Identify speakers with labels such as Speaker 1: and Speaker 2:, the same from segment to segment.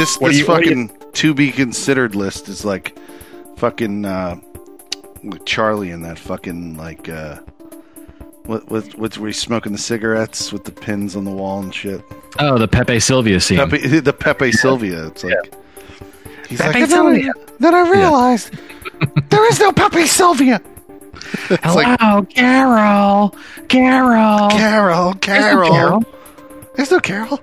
Speaker 1: this
Speaker 2: What
Speaker 1: this
Speaker 2: you- what you-
Speaker 1: fucking to be considered list is like fucking uh, with Charlie and that fucking like uh, what what what's where he's smoking the cigarettes with the pins on the wall and shit.
Speaker 3: Oh, the Pepe Sylvia scene.
Speaker 1: Pepe, the Pepe Sylvia. It's like he's
Speaker 3: Pepe
Speaker 1: like then I-
Speaker 3: Sylvia."
Speaker 1: Then I realized there is no Pepe Sylvia. It's like
Speaker 3: Hello, Carol. Carol.
Speaker 1: Carol, Carol.
Speaker 3: Carol.
Speaker 1: There's no Carol.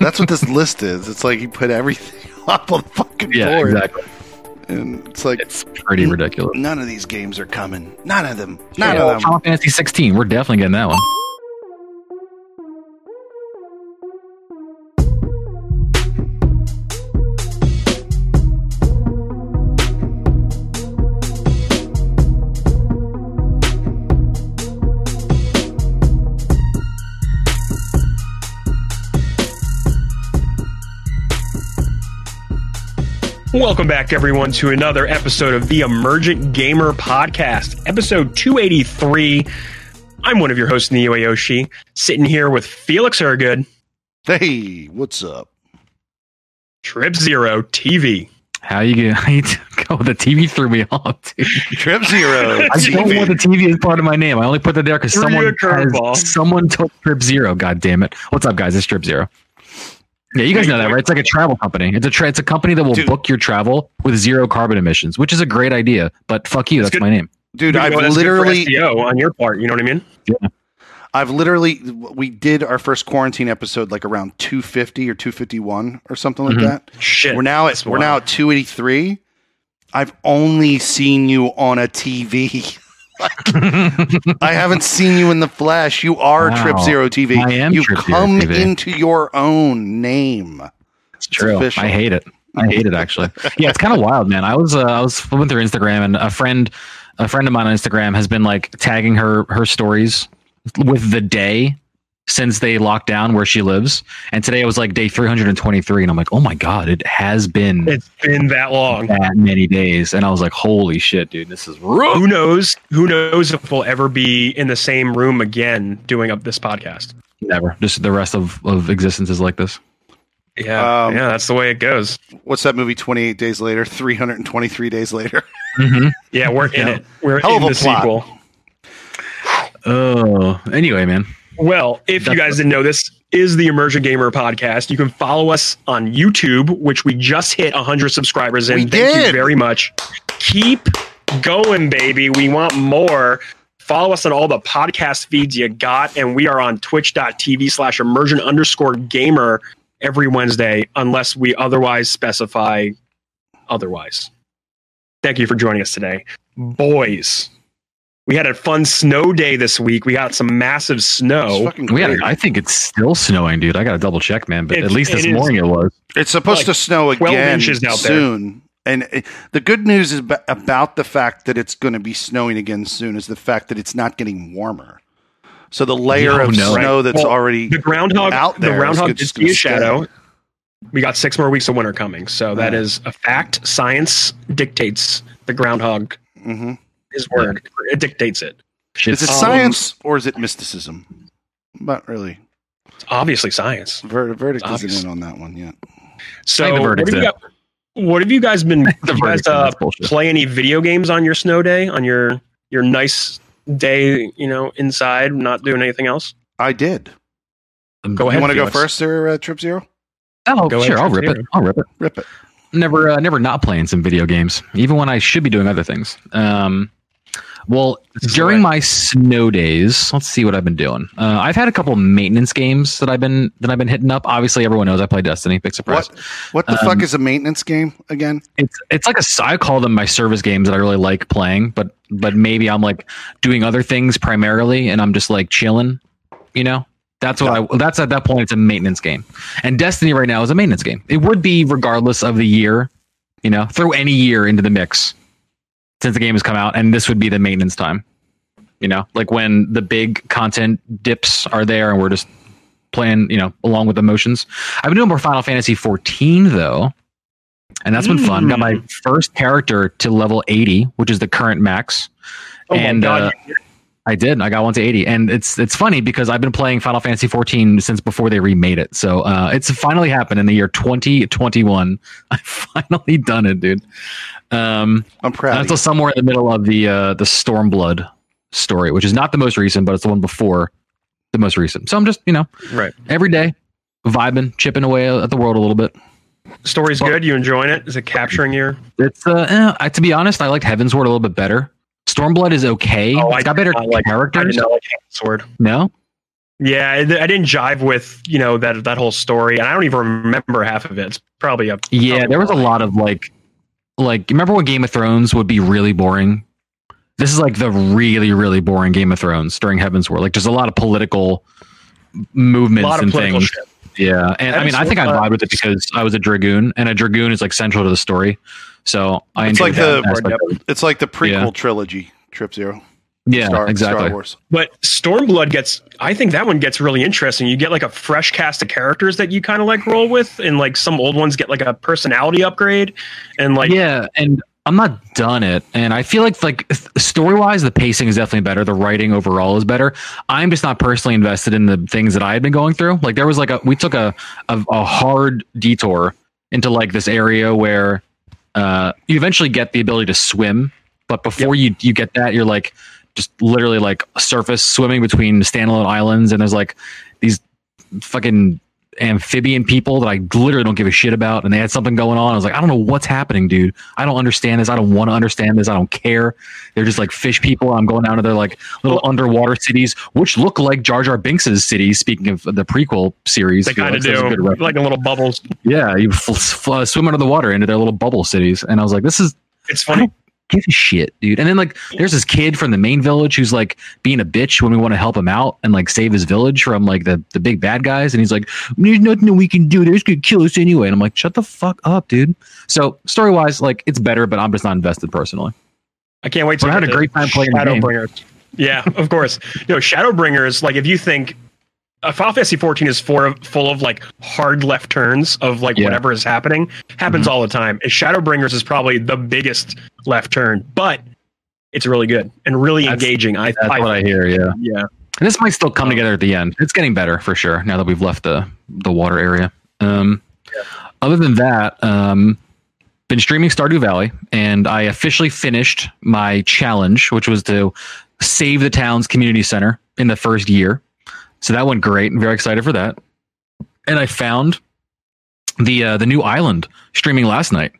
Speaker 1: That's what this list is. It's like you put everything up on the fucking
Speaker 3: Yeah,
Speaker 1: board,
Speaker 3: exactly.
Speaker 1: and it's like
Speaker 3: It's pretty ridiculous.
Speaker 1: none of these games are coming. None of them. None
Speaker 3: Yeah,
Speaker 1: of them.
Speaker 3: Final Fantasy 16. We're definitely getting that one.
Speaker 2: Welcome back, everyone, to another episode of the Emergent Gamer Podcast, episode 283. I'm one of your hosts, Neo Ayoshi, sitting here with Felix Ergood,
Speaker 1: Hey, what's up?
Speaker 2: Trip Zero TV.
Speaker 3: How you get? How you go? Oh, the TV threw me off. Dude.
Speaker 1: Trip Zero.
Speaker 3: I don't want the TV as part of my name. I only put that there because someone has- someone told Trip Zero. God damn it! What's up, guys? It's Trip Zero. Yeah, you guys know that, right? It's like a travel company. It's a tra- it's a company that will
Speaker 1: Dude.
Speaker 3: book your travel with zero carbon emissions, which is a great idea. But fuck you,
Speaker 2: That's
Speaker 3: that's my name.
Speaker 1: Dude,
Speaker 2: You
Speaker 1: I've
Speaker 2: that's good for
Speaker 1: literally,
Speaker 2: SEO on your part. You know what I mean? Yeah.
Speaker 1: I've literally, we did our first quarantine episode like around 250 or 251 or something like
Speaker 3: Mhm.
Speaker 1: that.
Speaker 2: Shit.
Speaker 1: We're now at we're now at 283. I've only seen you on a TV. I haven't seen you in the flesh. You are
Speaker 3: Wow.
Speaker 1: Trip Zero TV.
Speaker 3: I am
Speaker 1: you
Speaker 3: Trip
Speaker 1: come
Speaker 3: TV.
Speaker 1: into your own name.
Speaker 3: It's true.
Speaker 1: official.
Speaker 3: I hate it. I hate it actually. Yeah, it's kind of wild, man. I was uh, I was flipping through Instagram and a friend a friend of mine on Instagram has been like tagging her her stories with the day since they locked down where she lives. And today it was like day 323 and I'm like, "Oh my god, it has been
Speaker 2: It's been that long.
Speaker 3: that many days." And I was like, "Holy shit, dude, this is rough."
Speaker 2: Who knows? Who knows if we'll ever be in the same room again doing up this podcast?
Speaker 3: Never. Just the rest of of existence is like this.
Speaker 2: Yeah,
Speaker 1: Um,
Speaker 2: yeah, that's the way it goes.
Speaker 1: What's that movie? 28 days later, 323 days later.
Speaker 3: Mhm.
Speaker 2: Yeah, we're in
Speaker 3: Yeah.
Speaker 2: it. We're
Speaker 1: Hell
Speaker 2: in
Speaker 1: of a
Speaker 2: the
Speaker 1: plot.
Speaker 2: sequel.
Speaker 3: Oh, anyway, man.
Speaker 2: Well, if you guys didn't know, this is the Emergent Gamer podcast. You can follow us on YouTube, which we just hit 100 subscribers in.
Speaker 1: We
Speaker 2: Thank you very much. Keep going, baby. We want more. Follow us on all the podcast feeds you got, and we are on twitch.tv slash emergent underscore gamer every Wednesday, unless we otherwise specify otherwise. Thank you for joining us today. Boys, we had a fun snow day this week. We got some massive snow.
Speaker 3: We
Speaker 1: great.
Speaker 3: got, I think it's still snowing, dude. I got to double check, man. But
Speaker 2: It-
Speaker 3: at least this
Speaker 2: it is.
Speaker 3: morning it was.
Speaker 1: It's supposed
Speaker 2: like
Speaker 1: to snow again
Speaker 2: inches out there.
Speaker 1: soon. And uh, the good news is ba- about the fact that it's going to be snowing again soon is the fact that it's not getting warmer. So the layer
Speaker 3: Oh,
Speaker 1: of
Speaker 3: no.
Speaker 1: snow
Speaker 2: Right.
Speaker 1: that's
Speaker 2: Well,
Speaker 1: already
Speaker 2: The groundhog,
Speaker 1: out there
Speaker 2: the
Speaker 1: there is
Speaker 2: groundhog
Speaker 1: good-
Speaker 2: did
Speaker 1: just
Speaker 2: see a
Speaker 1: gonna
Speaker 2: shadow. We got six more weeks of winter coming, so that
Speaker 1: Yeah.
Speaker 2: is a fact. Science dictates the groundhog.
Speaker 1: hmm
Speaker 2: His word, it dictates it.
Speaker 1: Is it
Speaker 2: Um,
Speaker 1: science or is it mysticism? Not really.
Speaker 2: It's obviously science.
Speaker 1: Ver- verdict
Speaker 2: Obvious.
Speaker 1: isn't in on that one yet.
Speaker 2: So,
Speaker 3: I think
Speaker 2: what have, you got, what have you guys been?
Speaker 3: The
Speaker 2: you guys uh, play any video games on your snow day? On your your nice day, you know, inside, not doing anything else?
Speaker 1: I did.
Speaker 2: Go
Speaker 1: You
Speaker 2: ahead.
Speaker 1: want to go first there, uh, Trip Zero?
Speaker 3: Oh,
Speaker 2: Go ahead,
Speaker 3: sure. I'll
Speaker 2: Trip
Speaker 3: rip it. I'll rip it.
Speaker 1: Rip it.
Speaker 3: Never, uh, never not playing some video games, even when I should be doing other things. Um, well, during my snow days, let's see what I've been doing. Uh, I've had a couple maintenance games that I've been that I've been hitting up. Obviously, everyone knows I play Destiny. Big surprise.
Speaker 1: What? What the
Speaker 3: Um,
Speaker 1: fuck is a maintenance game again?
Speaker 3: It's it's like a I call them my service games that I really like playing, but but maybe I'm like doing other things primarily, and I'm just like chilling. You know, that's what I. That's at that point, it's a maintenance game, and Destiny right now is a maintenance game. It would be regardless of the year. You know, throw any year into the mix since the game has come out, and this would be the maintenance time. You know, like when the big content dips are there, and we're just playing. You know, along with emotions. I've been doing more Final Fantasy 14 though and that's been fun. Got my first character to level 80, which is the current max.
Speaker 2: Oh
Speaker 3: and
Speaker 2: my god!
Speaker 3: uh, I did. I got one to 80. And it's it's funny because I've been playing Final Fantasy 14 since before they remade it. So uh, it's finally happened in the year 2021. I finally done it, dude. Um,
Speaker 1: I'm proud.
Speaker 3: until somewhere in the middle of the uh, the Stormblood story, which is not the most recent, but it's the one before the most recent. So I'm just, you know,
Speaker 2: Right.
Speaker 3: every day vibing, chipping away at the world a little bit.
Speaker 2: Story's
Speaker 3: Well-
Speaker 2: good. You enjoying it? Is it capturing your?
Speaker 3: It's uh, eh, I, to be honest, I liked Heavensward a little bit better. Stormblood is okay.
Speaker 2: Oh,
Speaker 3: it's
Speaker 2: I
Speaker 3: got better
Speaker 2: did not like- I
Speaker 3: characters.
Speaker 2: did not like Sword.
Speaker 3: No,
Speaker 2: Yeah, I I didn't jive with you know that that whole story, and I don't even remember half of it. It's probably a
Speaker 3: yeah, there was a lot of like, like remember when Game of Thrones would be really boring. This is like the really, really boring Game of Thrones during Heavensward. Like, there's a lot of political
Speaker 2: a
Speaker 3: movements
Speaker 2: lot of
Speaker 3: and
Speaker 2: political
Speaker 3: things.
Speaker 2: shit.
Speaker 3: Yeah, and I mean, I think I
Speaker 2: Heavensward-
Speaker 3: vibe with it because I was a dragoon, and a dragoon is like central to the story. So I
Speaker 1: It's
Speaker 3: enjoyed
Speaker 1: like
Speaker 3: that
Speaker 1: the-
Speaker 3: it.
Speaker 1: It's like the prequel
Speaker 3: Yeah.
Speaker 1: trilogy, Trip Zero.
Speaker 3: Yeah,
Speaker 1: Star,
Speaker 3: exactly.
Speaker 1: Star Wars.
Speaker 2: But Stormblood gets, I think that one gets really interesting. You get like a fresh cast of characters that you kind of like roll with, and like some old ones get like a personality upgrade, and like
Speaker 3: yeah, and I'm not done it, and I feel like like story wise, the pacing is definitely better. The writing overall is better. I'm just not personally invested in the things that I had been going through. Like there was like a we took a a, a hard detour into like this area where uh, you eventually get the ability to swim, but before you you get that, you're like just literally like surface swimming between standalone islands, and there's like these fucking amphibian people that I literally don't give a shit about, and they had something going on. I was like, I don't know what's happening, dude. I don't understand this. I don't want to understand this. I don't care. They're just like fish people. I'm going down to their like little underwater cities, which look like Jar Jar Binks's cities. Speaking of the prequel series,
Speaker 2: they kind of
Speaker 3: a
Speaker 2: do
Speaker 3: good
Speaker 2: like a little bubbles.
Speaker 3: yeah, you f- f- swim under the water into their little bubble cities, and I was like, this is
Speaker 2: It's funny.
Speaker 3: Don't give a shit, dude. And then like, there's this kid from the main village who's like being a bitch when we want to help him out and like save his village from like the the big bad guys, and he's like, "There's nothing that we can do. They're just gonna kill us anyway." And I'm like, "Shut the fuck up, dude." So story wise, like it's better, but I'm just not invested personally.
Speaker 2: I can't wait to
Speaker 3: But I had a great time playing.
Speaker 2: Shadowbringers. Yeah, of course. You know, Shadowbringers. Like, if you think uh, Final Fantasy 14 is for, full of like hard left turns of like
Speaker 3: Yeah. Mm-hmm.
Speaker 2: whatever is happening, happens all the time. And Shadowbringers is probably the biggest left turn, but it's really good and really
Speaker 3: That's-
Speaker 2: engaging. I,
Speaker 3: That's
Speaker 2: I
Speaker 3: what I hear. Yeah,
Speaker 2: yeah.
Speaker 3: and this might still come together at the end. It's getting better for sure now that we've left the the water area. Um, Other than that, um, been streaming Stardew Valley, and I officially finished my challenge, which was to save the town's community center in the first year. So that went great. I'm very excited for that. And I found the uh, the new island streaming last night.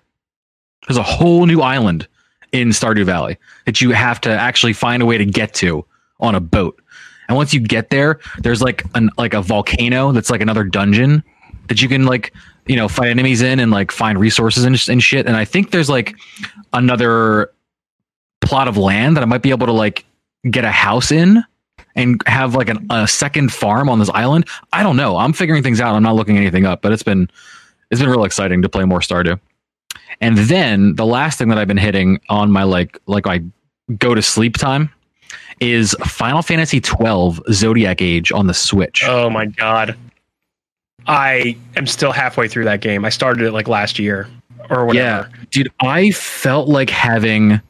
Speaker 3: There's a whole new island in Stardew Valley that you have to actually find a way to get to on a boat. And once you get there, there's like an like a volcano that's like another dungeon that you can like you know fight enemies in and like find resources and, and shit. And I think there's like another plot of land that I might be able to like get a house in and have like an, a second farm on this island. I don't know. I'm figuring things out. I'm not looking anything up, but it's been it's been real exciting to play more Stardew. And then the last thing that I've been hitting on my like like my go to sleep time is Final Fantasy 12 Zodiac Age on the Switch.
Speaker 2: Oh my god. I am still halfway through that game. I started it like last year or whatever.
Speaker 3: Yeah, dude, I felt like having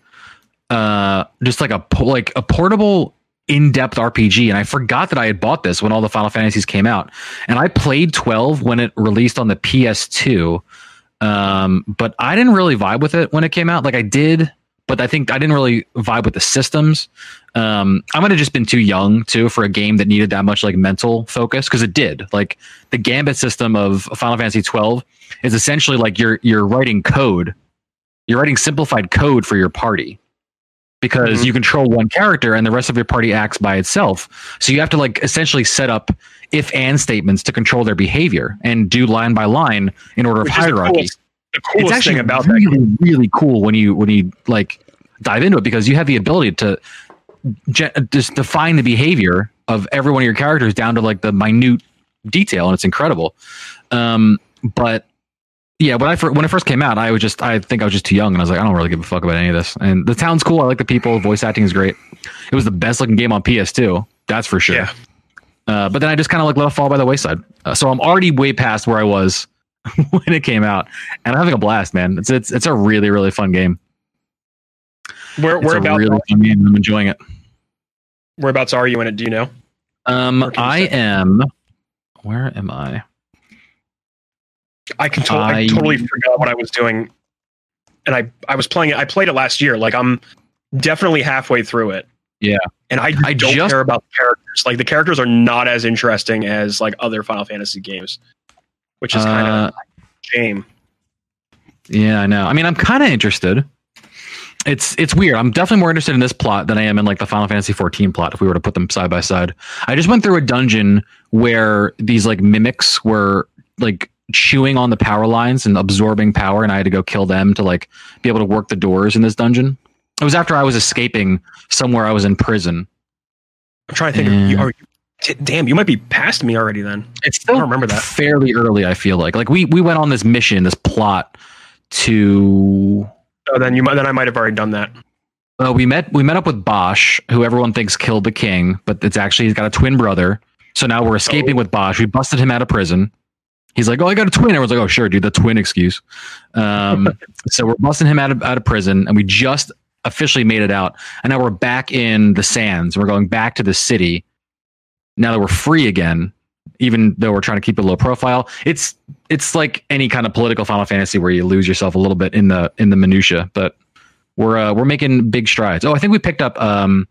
Speaker 3: uh just like a like a portable in-depth RPG and I forgot that I had bought this when all the Final Fantasies came out. And I played 12 when it released on the PS2. Um but I didn't really vibe with it when it came out. Like I did, but I think I didn't really vibe with the systems. Um I might have just been too young too for a game that needed that much like mental focus because it did. Like the gambit system of Final Fantasy 12 is essentially like you're you're writing code. You're writing simplified code for your party because
Speaker 2: Mhm.
Speaker 3: you control one character and the rest of your party acts by itself. So you have to like essentially set up if and statements to control their behavior and do line by line in order of
Speaker 2: Which the
Speaker 3: hierarchy.
Speaker 2: coolest, the
Speaker 3: It's actually
Speaker 2: about that
Speaker 3: really really cool when you when you like dive into it because you have the ability to ge- just define the behavior of every one of your characters down to like the minute detail and it's incredible. Um, but yeah, when I fir- when it first came out, I was just I think I was just too young, and I was like, I don't really give a fuck about any of this. And the town's cool. I like the people. Voice acting is great. It was the best looking game on PS2. That's for sure.
Speaker 2: Yeah.
Speaker 3: Uh, but then I just kind of like let it fall by the wayside. Uh, so I'm already way past where I was when it came out, and I'm having a blast, man. It's it's it's a really really fun game.
Speaker 2: Where
Speaker 3: It's
Speaker 2: where
Speaker 3: a really fun game. I'm enjoying it.
Speaker 2: Whereabouts are you in it? Do you know?
Speaker 3: Um,
Speaker 2: Or can you
Speaker 3: I am. Where am I?
Speaker 2: I can to- I,
Speaker 3: I-
Speaker 2: totally forgot what I was doing, and I I was playing it. I played it last year. Like I'm definitely halfway through it.
Speaker 3: Yeah.
Speaker 2: and I,
Speaker 3: I
Speaker 2: don't
Speaker 3: just-
Speaker 2: care about the characters. Like the characters are not as interesting as like other Final Fantasy games, which is kind
Speaker 3: Uh,
Speaker 2: of shame.
Speaker 3: Yeah, I know. I mean, I'm kind of interested. It's it's weird. I'm definitely more interested in this plot than I am in like the Final Fantasy 14 plot. If we were to put them side by side, I just went through a dungeon where these like mimics were like chewing on the power lines and absorbing power, and I had to go kill them to like be able to work the doors in this dungeon. It was after I was escaping somewhere I was in prison.
Speaker 2: I'm trying to think. Of, you, are, d- damn, you might be past me already. Then
Speaker 3: It's
Speaker 2: I
Speaker 3: still
Speaker 2: don't remember that.
Speaker 3: fairly early. I feel like like we we went on this mission, this plot to
Speaker 2: Oh, then you might. Then I might have already done that.
Speaker 3: Well, we met we met up with Basch, who everyone thinks killed the king, but it's actually he's got a twin brother. So now we're escaping
Speaker 2: Oh.
Speaker 3: with Basch. We busted him out of prison. He's like, "Oh, I got a twin." Everyone's like, "Oh, sure, dude, the twin excuse." Um, so we're busting him out of out of prison, and we just officially made it out. And now we're back in the sands. We're going back to the city. Now that we're free again, even though we're trying to keep a low profile, it's it's like any kind of political Final Fantasy where you lose yourself a little bit in the in the minutia, but we're uh, we're making big strides. Oh, I think we picked up um,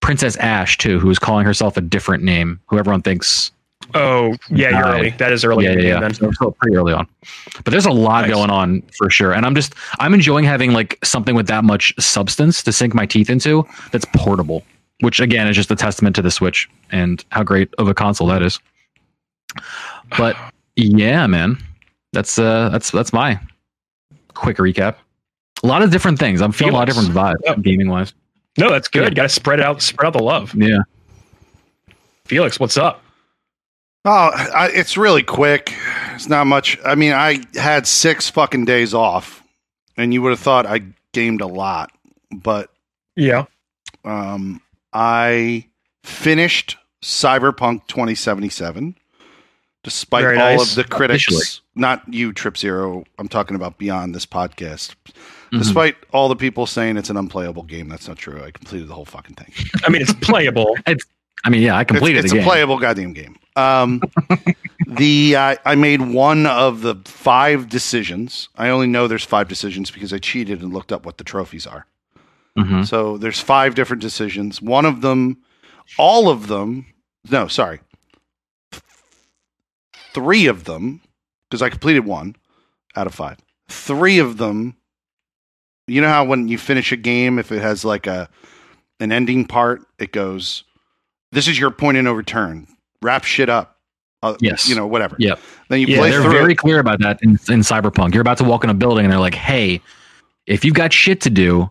Speaker 3: Princess Ashe too, who is calling herself a different name, who everyone thinks.
Speaker 2: Oh, yeah, you're early. That is early.
Speaker 3: yeah, yeah, yeah.
Speaker 2: Then.
Speaker 3: So, so pretty early on, but there's a lot
Speaker 2: Nice.
Speaker 3: going on for sure, and I'm just I'm enjoying having like something with that much substance to sink my teeth into that's portable, which again is just a testament to the Switch and how great of a console that is. But yeah, man, that's uh that's that's my quick recap. A lot of different things. I'm feeling a lot of different vibes,
Speaker 2: Yep.
Speaker 3: gaming wise.
Speaker 2: No, that's good.
Speaker 3: Good.
Speaker 2: Got to spread out, spread out the love.
Speaker 3: Yeah.
Speaker 2: Felix, what's up?
Speaker 1: Oh, I, it's really quick. It's not much. I mean, I had six fucking days off, and you would have thought I gamed a lot, but
Speaker 2: Yeah.
Speaker 1: um, I finished Cyberpunk 2077, despite
Speaker 2: Very
Speaker 1: all
Speaker 2: nice.
Speaker 1: of the critics.
Speaker 3: Officially.
Speaker 1: Not you, Trip Zero. I'm talking about beyond this podcast.
Speaker 3: Mhm.
Speaker 1: Despite all the people saying it's an unplayable game, that's not true. I completed the whole fucking thing.
Speaker 2: I mean, it's playable.
Speaker 3: it's, I mean, yeah, I completed
Speaker 1: it's, it's
Speaker 3: the
Speaker 1: a
Speaker 3: game.
Speaker 1: playable goddamn game. Um, the uh, I made one of the five decisions. I only know there's five decisions because I cheated and looked up what the trophies are.
Speaker 3: Mhm.
Speaker 1: So there's five different decisions. One of them, all of them. No, sorry, three of them because I completed one out of five. Three of them. You know how when you finish a game, if it has like a an ending part, it goes, "This is your point in no return. Wrap shit up." Uh,
Speaker 3: Yes.
Speaker 1: you know whatever.
Speaker 3: Yep.
Speaker 1: Then you
Speaker 2: Yeah,
Speaker 1: play
Speaker 3: they're
Speaker 1: through.
Speaker 3: very clear about that in, in Cyberpunk. You're about to walk in a building and they're like, "Hey, if you've got shit to do,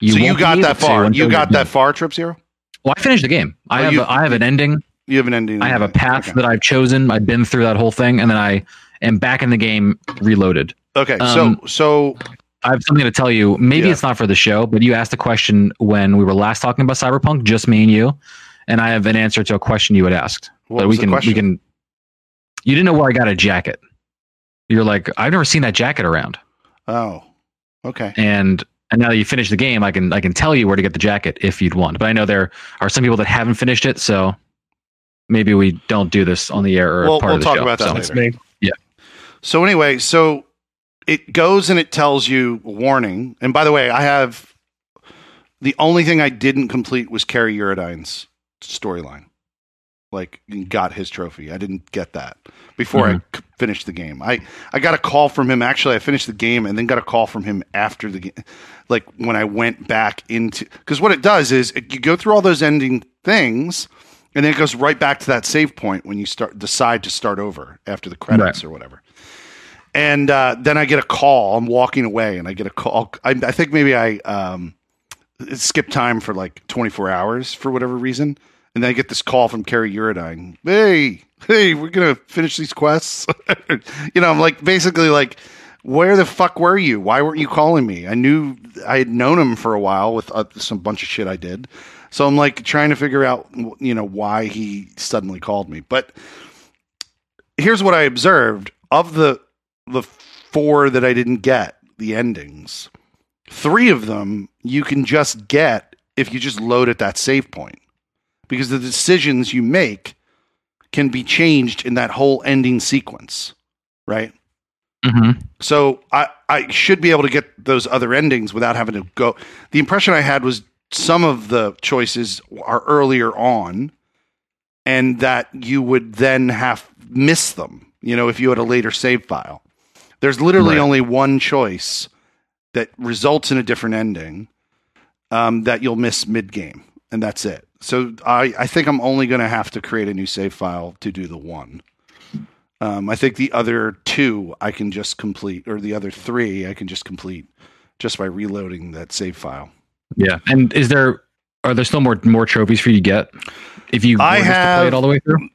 Speaker 3: you
Speaker 1: so you got that far. You got that far, Trip Zero.
Speaker 3: Well, I finished the game. I
Speaker 1: Oh,
Speaker 3: have
Speaker 1: you-
Speaker 3: a, I have an ending.
Speaker 1: You have an ending.
Speaker 3: I have a path
Speaker 1: Okay.
Speaker 3: that I've chosen. I've been through that whole thing, and then I am back in the game, reloaded.
Speaker 1: Okay,
Speaker 3: um,
Speaker 1: so so
Speaker 3: I have something to tell you. Maybe
Speaker 1: Yeah.
Speaker 3: it's not for the show, but you asked a question when we were last talking about Cyberpunk, just me and you, and I have an answer to a question you had asked.
Speaker 1: what
Speaker 3: but
Speaker 1: was
Speaker 3: we
Speaker 1: the
Speaker 3: can
Speaker 1: question?
Speaker 3: we can. You didn't know where I got a jacket. You're like, I've never seen that jacket around.
Speaker 1: Oh, okay.
Speaker 3: and and now that you finish the game, I can I can tell you where to get the jacket if you'd want. But I know there are some people that haven't finished it, so maybe we don't do this on the air or
Speaker 1: We'll-
Speaker 3: part
Speaker 1: we'll
Speaker 3: of the
Speaker 1: talk
Speaker 3: show.
Speaker 1: about that
Speaker 3: So-
Speaker 1: later.
Speaker 2: me.
Speaker 1: So anyway, so it goes and it tells you warning. And by the way, I have the only thing I didn't complete was Kerry Eurodyne's storyline. Like got his trophy. I didn't get that before I c- finished the game. I I got a call from him. Actually, I finished the game and then got a call from him after the game. Like when I went back into because what it does is it, you go through all those ending things. And then it goes right back to that save point when you start decide to start over after the credits or whatever. And uh, then I get a call. I'm walking away, and I get a call. I, I think maybe I um, skipped time for like 24 hours for whatever reason, and then I get this call from Kerry Eurodyne. Hey, hey, we're gonna finish these quests. you know, I'm like basically like, where the fuck were you? Why weren't you calling me? I knew I had known him for a while with uh, some bunch of shit I did. So I'm like trying to figure out, you know, why he suddenly called me. But here's what I observed of the the four that I didn't get, the endings. Three of them you can just get if you just load at that save point because the decisions you make can be changed in that whole ending sequence, right?
Speaker 3: hmm
Speaker 1: So I, I should be able to get those other endings without having to go. The impression I had was some of the choices are earlier on, and that you would then have miss them. You know, if you had a later save file, there's literally
Speaker 3: Right.
Speaker 1: only one choice that results in a different ending um, that you'll miss mid game, and that's it. So I, I think I'm only going to have to create a new save file to do the one. Um, I think the other two I can just complete, or the other three I can just complete just by reloading that save file.
Speaker 3: Yeah. And is there are there still more more trophies for you to get if you
Speaker 1: I
Speaker 3: to play
Speaker 1: have-
Speaker 3: it all the way through?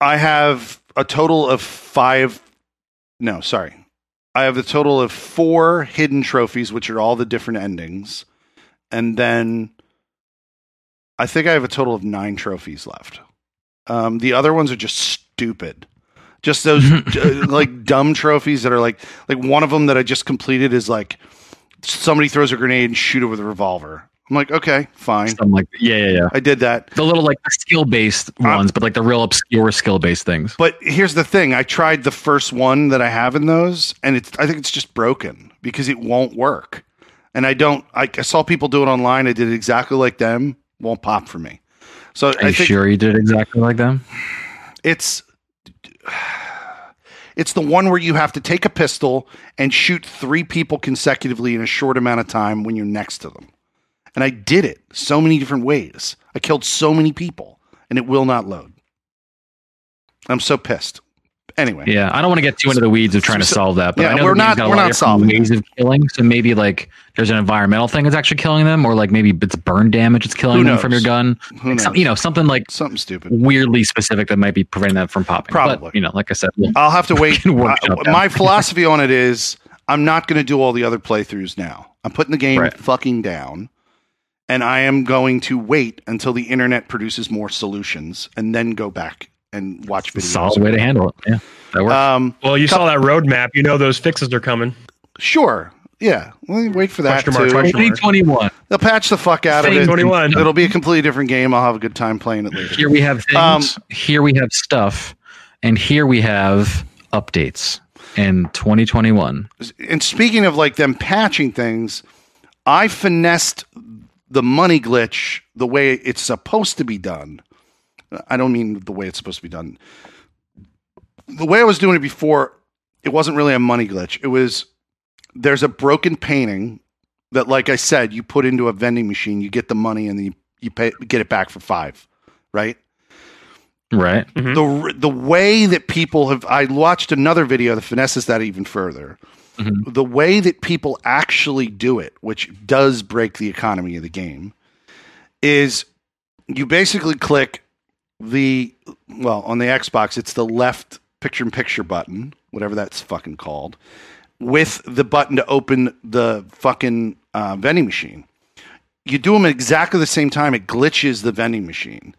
Speaker 1: I have a total of five. No, sorry. I have a total of four hidden trophies, which are all the different endings. And then I think I have a total of nine trophies left. Um, the other ones are just stupid. Just those uh, like dumb trophies that are like like one of them that I just completed is like somebody throws a grenade and shoot it with a revolver. I'm like, okay, fine.
Speaker 3: Something like yeah, yeah, yeah.
Speaker 1: I did that.
Speaker 3: The little like skill based
Speaker 1: Uh,
Speaker 3: ones, but like the real obscure skill based things.
Speaker 1: But here's the thing: I tried the first one that I have in those, and it's I think it's just broken because it won't work. And I don't. I, I saw people do it online. I did it exactly like them. Won't pop for me. So
Speaker 3: Are
Speaker 1: I
Speaker 3: you sure you did exactly like them?
Speaker 1: it's it's the one where you have to take a pistol and shoot three people consecutively in a short amount of time when you're next to them. And I did it so many different ways. I killed so many people, and it will not load. I'm so pissed. Anyway.
Speaker 3: Yeah, I don't want to get too into the weeds of trying to solve that, but
Speaker 1: yeah,
Speaker 3: I know
Speaker 1: we're not- we're not solving
Speaker 3: ways of killing. So maybe like there's an environmental thing that's actually killing them, or like maybe it's burn damage that's killing them from your gun. Like, some- you know, something like
Speaker 1: something stupid.
Speaker 3: weirdly specific that might be preventing that from popping.
Speaker 1: Probably.
Speaker 3: But, you know, like I said, we'll-
Speaker 1: I'll have to wait. I- my philosophy on it is I'm not going to do all the other playthroughs now. I'm putting the game
Speaker 3: Right.
Speaker 1: fucking down, and I am going to wait until the internet produces more solutions, and then go back and watch videos.
Speaker 3: solid way to handle it. Yeah, that works.
Speaker 1: Um,
Speaker 2: Well, you saw that roadmap. You know those fixes are coming.
Speaker 1: sure. Yeah. Well, wait for that
Speaker 2: Question mark,
Speaker 1: too.
Speaker 3: 2021.
Speaker 1: They'll patch the fuck out of it.
Speaker 2: 2021.
Speaker 1: It'll be a completely different game. I'll have a good time playing it later.
Speaker 3: Here we have things.
Speaker 1: Um,
Speaker 3: here we have stuff, and here we have updates in 2021.
Speaker 1: and speaking of like them patching things, I finessed the money glitch the way it's supposed to be done. I don't mean the way it's supposed to be done. The way I was doing it before, it wasn't really a money glitch. It was there's a broken painting that, like I said, you put into a vending machine, you get the money, and then you, you pay, get it back for five, right?
Speaker 3: Right.
Speaker 2: Mhm.
Speaker 1: the the way that people have I watched another video that finesses that even further.
Speaker 3: Mhm.
Speaker 1: The way that people actually do it, which does break the economy of the game, is you basically click the well on the Xbox, it's the left picture in picture button, whatever that's fucking called, with the button to open the fucking uh, vending machine. You do them at exactly the same time. It glitches the vending machine.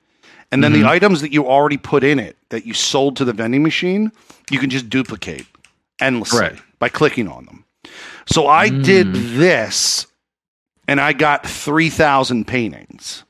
Speaker 1: And then the items that you already put in it that you sold to the vending machine, you can just duplicate endlessly
Speaker 3: Right.
Speaker 1: by clicking on them. So I did this and I got 3,000 paintings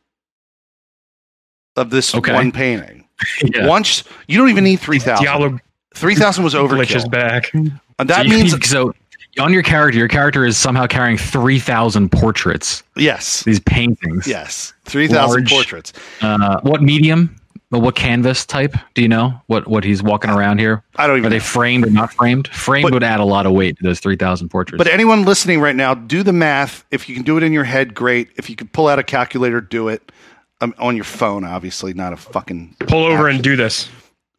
Speaker 1: of this
Speaker 3: Okay.
Speaker 1: one painting.
Speaker 3: Yeah.
Speaker 1: Once you don't even need 3,000.
Speaker 2: Diablo
Speaker 1: 3,000 was
Speaker 2: glitches
Speaker 1: overkill.
Speaker 2: back.
Speaker 1: And that
Speaker 3: so
Speaker 1: means
Speaker 3: so on your character, your character is somehow carrying 3,000 portraits,
Speaker 1: yes.
Speaker 3: these paintings.
Speaker 1: Yes. 3,000 portraits.
Speaker 3: Uh, what medium? What canvas type? Do you know what what he's walking around here?
Speaker 1: I don't even.
Speaker 3: Are
Speaker 1: even
Speaker 3: they framed or not framed? Framed
Speaker 1: But-
Speaker 3: would add a lot of weight to those 3,000 portraits.
Speaker 1: But anyone listening right now, do the math. If you can do it in your head, great. If you can pull out a calculator, do it um, on your phone. Obviously, not a fucking
Speaker 2: Pull over
Speaker 1: action.
Speaker 2: and do this.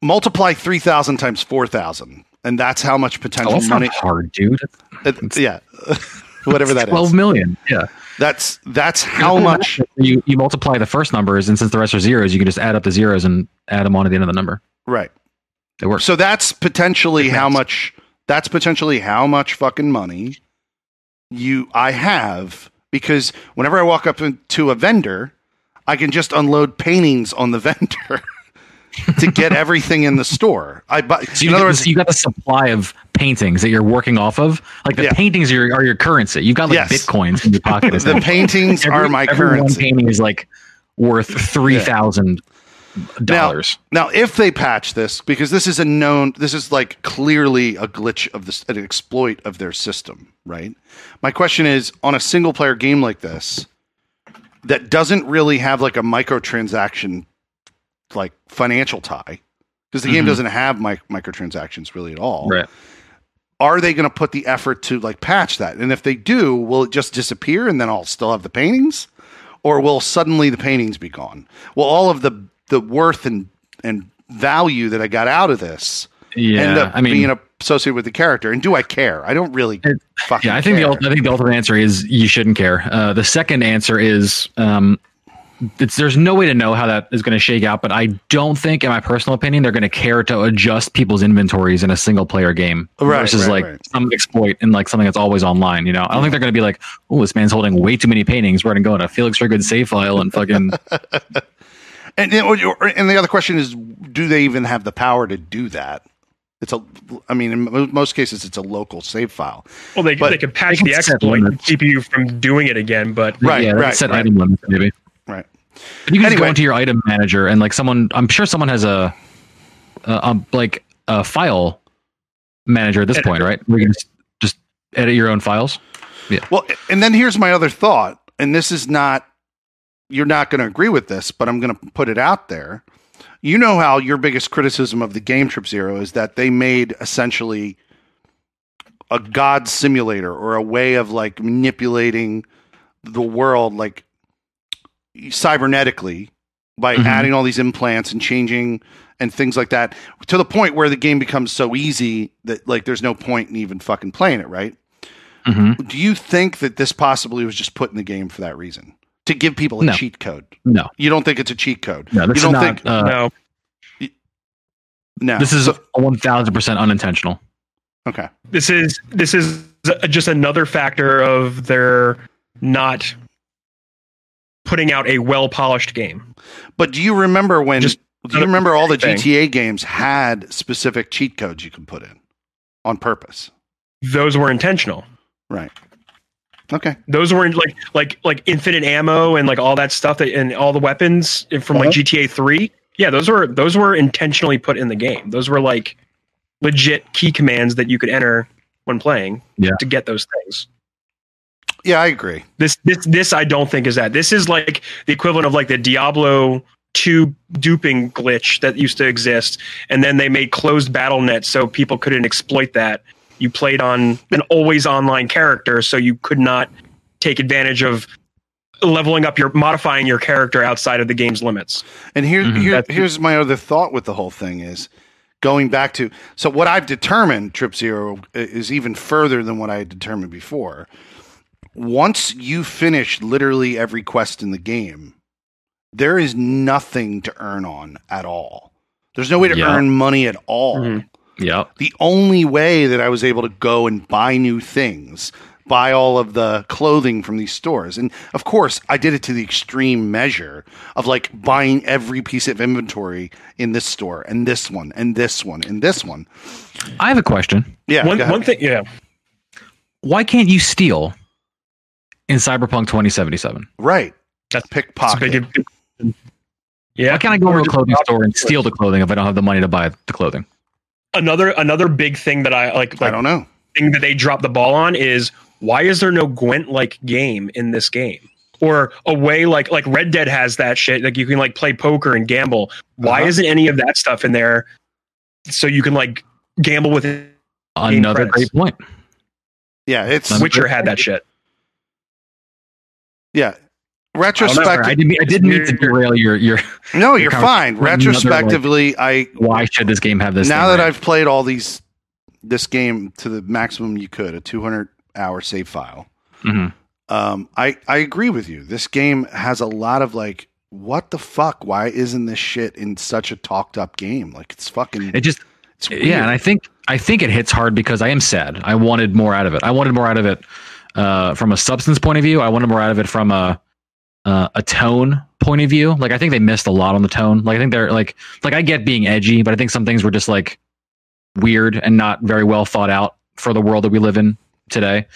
Speaker 1: multiply three thousand times four thousand, and that's how much
Speaker 3: oh,
Speaker 1: potential
Speaker 3: that's
Speaker 1: money.
Speaker 3: not hard, dude.
Speaker 1: uh, yeah, whatever that
Speaker 3: Twelve
Speaker 1: is.
Speaker 3: million. Yeah.
Speaker 1: That's that's how much.
Speaker 3: You you multiply the first numbers, and since the rest are zeros, you can just add up the zeros and add them on at the end of the number.
Speaker 1: Right.
Speaker 3: It works.
Speaker 1: So that's potentially how much. That's potentially how much fucking money you I have because whenever I walk up to a vendor, I can just unload paintings on the vendor to get everything in the store. I buy.
Speaker 3: So you,
Speaker 1: in other words,
Speaker 3: so you got the supply of paintings that you're working off of. Like the
Speaker 1: Yeah.
Speaker 3: paintings are your, are your currency. You've got like
Speaker 1: Yes.
Speaker 3: bitcoins in your pocket.
Speaker 1: the paintings
Speaker 3: Every-
Speaker 1: are my
Speaker 3: every one
Speaker 1: currency.
Speaker 3: painting is like worth three thousand dollars.
Speaker 1: Now, if they patch this, because this is a known, this is like clearly a glitch of this, an exploit of their system, right? My question is on a single player game like this that doesn't really have like a microtransaction, like financial tie, because the game
Speaker 3: Mhm.
Speaker 1: doesn't have mi- microtransactions really at all.
Speaker 3: Right.
Speaker 1: Are they going to put the effort to like patch that? And if they do, will it just disappear and then I'll still have the paintings? Or will suddenly the paintings be gone? Will all of the the worth and and value that I got out of this
Speaker 3: Yeah.
Speaker 1: end up
Speaker 3: I mean,
Speaker 1: being associated with the character? And do I care? I don't really
Speaker 3: It-
Speaker 1: fucking
Speaker 3: yeah, I think the
Speaker 1: care.
Speaker 3: ult- I think the ultimate answer is you shouldn't care. Uh, the second answer is um, it's there's no way to know how that is going to shake out, but I don't think, in my personal opinion, they're going to care to adjust people's inventories in a single player game
Speaker 1: Right,
Speaker 3: versus
Speaker 1: right,
Speaker 3: like
Speaker 1: right.
Speaker 3: some exploit in like something that's always online. You know, I don't think they're going to be like, oh, this man's holding way too many paintings. We're going to go in a Felix for good save file and fucking
Speaker 1: And, and the other question is, do they even have the power to do that? It's a, I mean, in mo- most cases, it's a local save file.
Speaker 2: Well, they,
Speaker 1: But
Speaker 2: they can patch
Speaker 3: they
Speaker 2: the
Speaker 3: can set
Speaker 2: exploit and keep you from doing it again, but
Speaker 1: Right,
Speaker 3: yeah,
Speaker 1: right,
Speaker 3: set
Speaker 1: right.
Speaker 3: item limits maybe.
Speaker 1: Right.
Speaker 3: But you can just
Speaker 1: Anyway.
Speaker 3: go into your item manager and like someone, I'm sure someone has a, a um, like a file manager at this point, right? Where you can just, just edit your own files. Yeah.
Speaker 1: Well, and then here's my other thought, and this is not, you're not going to agree with this, but I'm going to put it out there. You know how your biggest criticism of the game Trip Zero is that they made essentially a god simulator or a way of like manipulating the world like cybernetically by
Speaker 3: Mhm.
Speaker 1: adding all these implants and changing and things like that to the point where the game becomes so easy that like there's no point in even fucking playing it, right?
Speaker 3: hmm
Speaker 1: Do you think that this possibly was just put in the game for that reason? To give people a
Speaker 3: No.
Speaker 1: cheat code?
Speaker 3: No,
Speaker 1: You don't think it's a cheat code?
Speaker 3: no, this
Speaker 1: you
Speaker 3: is
Speaker 1: don't
Speaker 3: not.
Speaker 1: think
Speaker 3: uh,
Speaker 2: no.
Speaker 1: no.
Speaker 3: this is one thousand percent unintentional.
Speaker 1: okay.
Speaker 2: This is this is just another factor of their not putting out a well polished game.
Speaker 1: But do you remember when
Speaker 2: Just
Speaker 1: do you remember all the
Speaker 2: thing.
Speaker 1: GTA games had specific cheat codes you could put in on purpose?
Speaker 2: Those were intentional.
Speaker 1: Right. Okay.
Speaker 2: Those were like like like infinite ammo and like all that stuff that and all the weapons from like
Speaker 1: Uh-huh.
Speaker 2: GTA three. Yeah, those were those were intentionally put in the game. Those were like legit key commands that you could enter when playing
Speaker 3: Yeah.
Speaker 2: to get those things.
Speaker 1: Yeah, I agree.
Speaker 2: This this this I don't think is that. This is like the equivalent of like the Diablo 2 duping glitch that used to exist and then they made closed Battle.net so people couldn't exploit that. You played on an always online character so you could not take advantage of leveling up your modifying your character outside of the game's limits.
Speaker 1: And here,
Speaker 3: Mhm.
Speaker 1: here here's my other thought with the whole thing is going back to so what I've determined Trip Zero is even further than what I had determined before. Once you finish literally every quest in the game, there is nothing to earn on at all. There's no way to
Speaker 3: Yeah.
Speaker 1: earn money at all.
Speaker 2: Mhm.
Speaker 3: Yep.
Speaker 1: The only way that I was able to go and buy new things, buy all of the clothing from these stores. And of course, I did it to the extreme measure of like buying every piece of inventory in this store and this one and this one and this one.
Speaker 3: I have a question.
Speaker 1: Yeah.
Speaker 2: one one thing yeah.
Speaker 3: Why can't you steal in Cyberpunk 2077?
Speaker 1: Right.
Speaker 2: That's- It's
Speaker 1: Pickpocket.
Speaker 2: yeah.
Speaker 3: Why can't I go to a clothing store and steal the clothing if I don't have the money to buy the clothing?
Speaker 2: Another another big thing that I like
Speaker 1: I don't know.
Speaker 2: thing that they dropped the ball on is why is there no Gwent like game in this game? Or a way like like Red Dead has that shit. Like you can like play poker and gamble. Why
Speaker 1: Uh-huh.
Speaker 2: isn't any of that stuff in there? So you can like gamble with.
Speaker 3: Another great point.
Speaker 1: Yeah. It's,
Speaker 3: Another-
Speaker 2: Witcher had that shit.
Speaker 1: yeah.
Speaker 3: I
Speaker 1: Retrospective.
Speaker 3: didn't, I didn't mean to derail your your.
Speaker 1: No,
Speaker 3: your
Speaker 1: you're fine.
Speaker 3: another, like,
Speaker 1: Retrospectively, I
Speaker 3: Why should this game have this?
Speaker 1: now that
Speaker 3: right?
Speaker 1: I've played all these this game to the maximum you could, a 200 hour save file.
Speaker 3: Mhm.
Speaker 1: Um, I I agree with you. This game has a lot of like, what the fuck? Why isn't this shit in such a talked up game? Like it's fucking.
Speaker 3: it just yeah, and I think I think it hits hard because I am sad. I wanted more out of it. I wanted more out of it uh, from a substance point of view. I wanted more out of it from a uh, a tone point of view. Like I think they missed a lot on the tone. Like I think they're like like I get being edgy, but I think some things were just like weird and not very well thought out for the world that we live in today.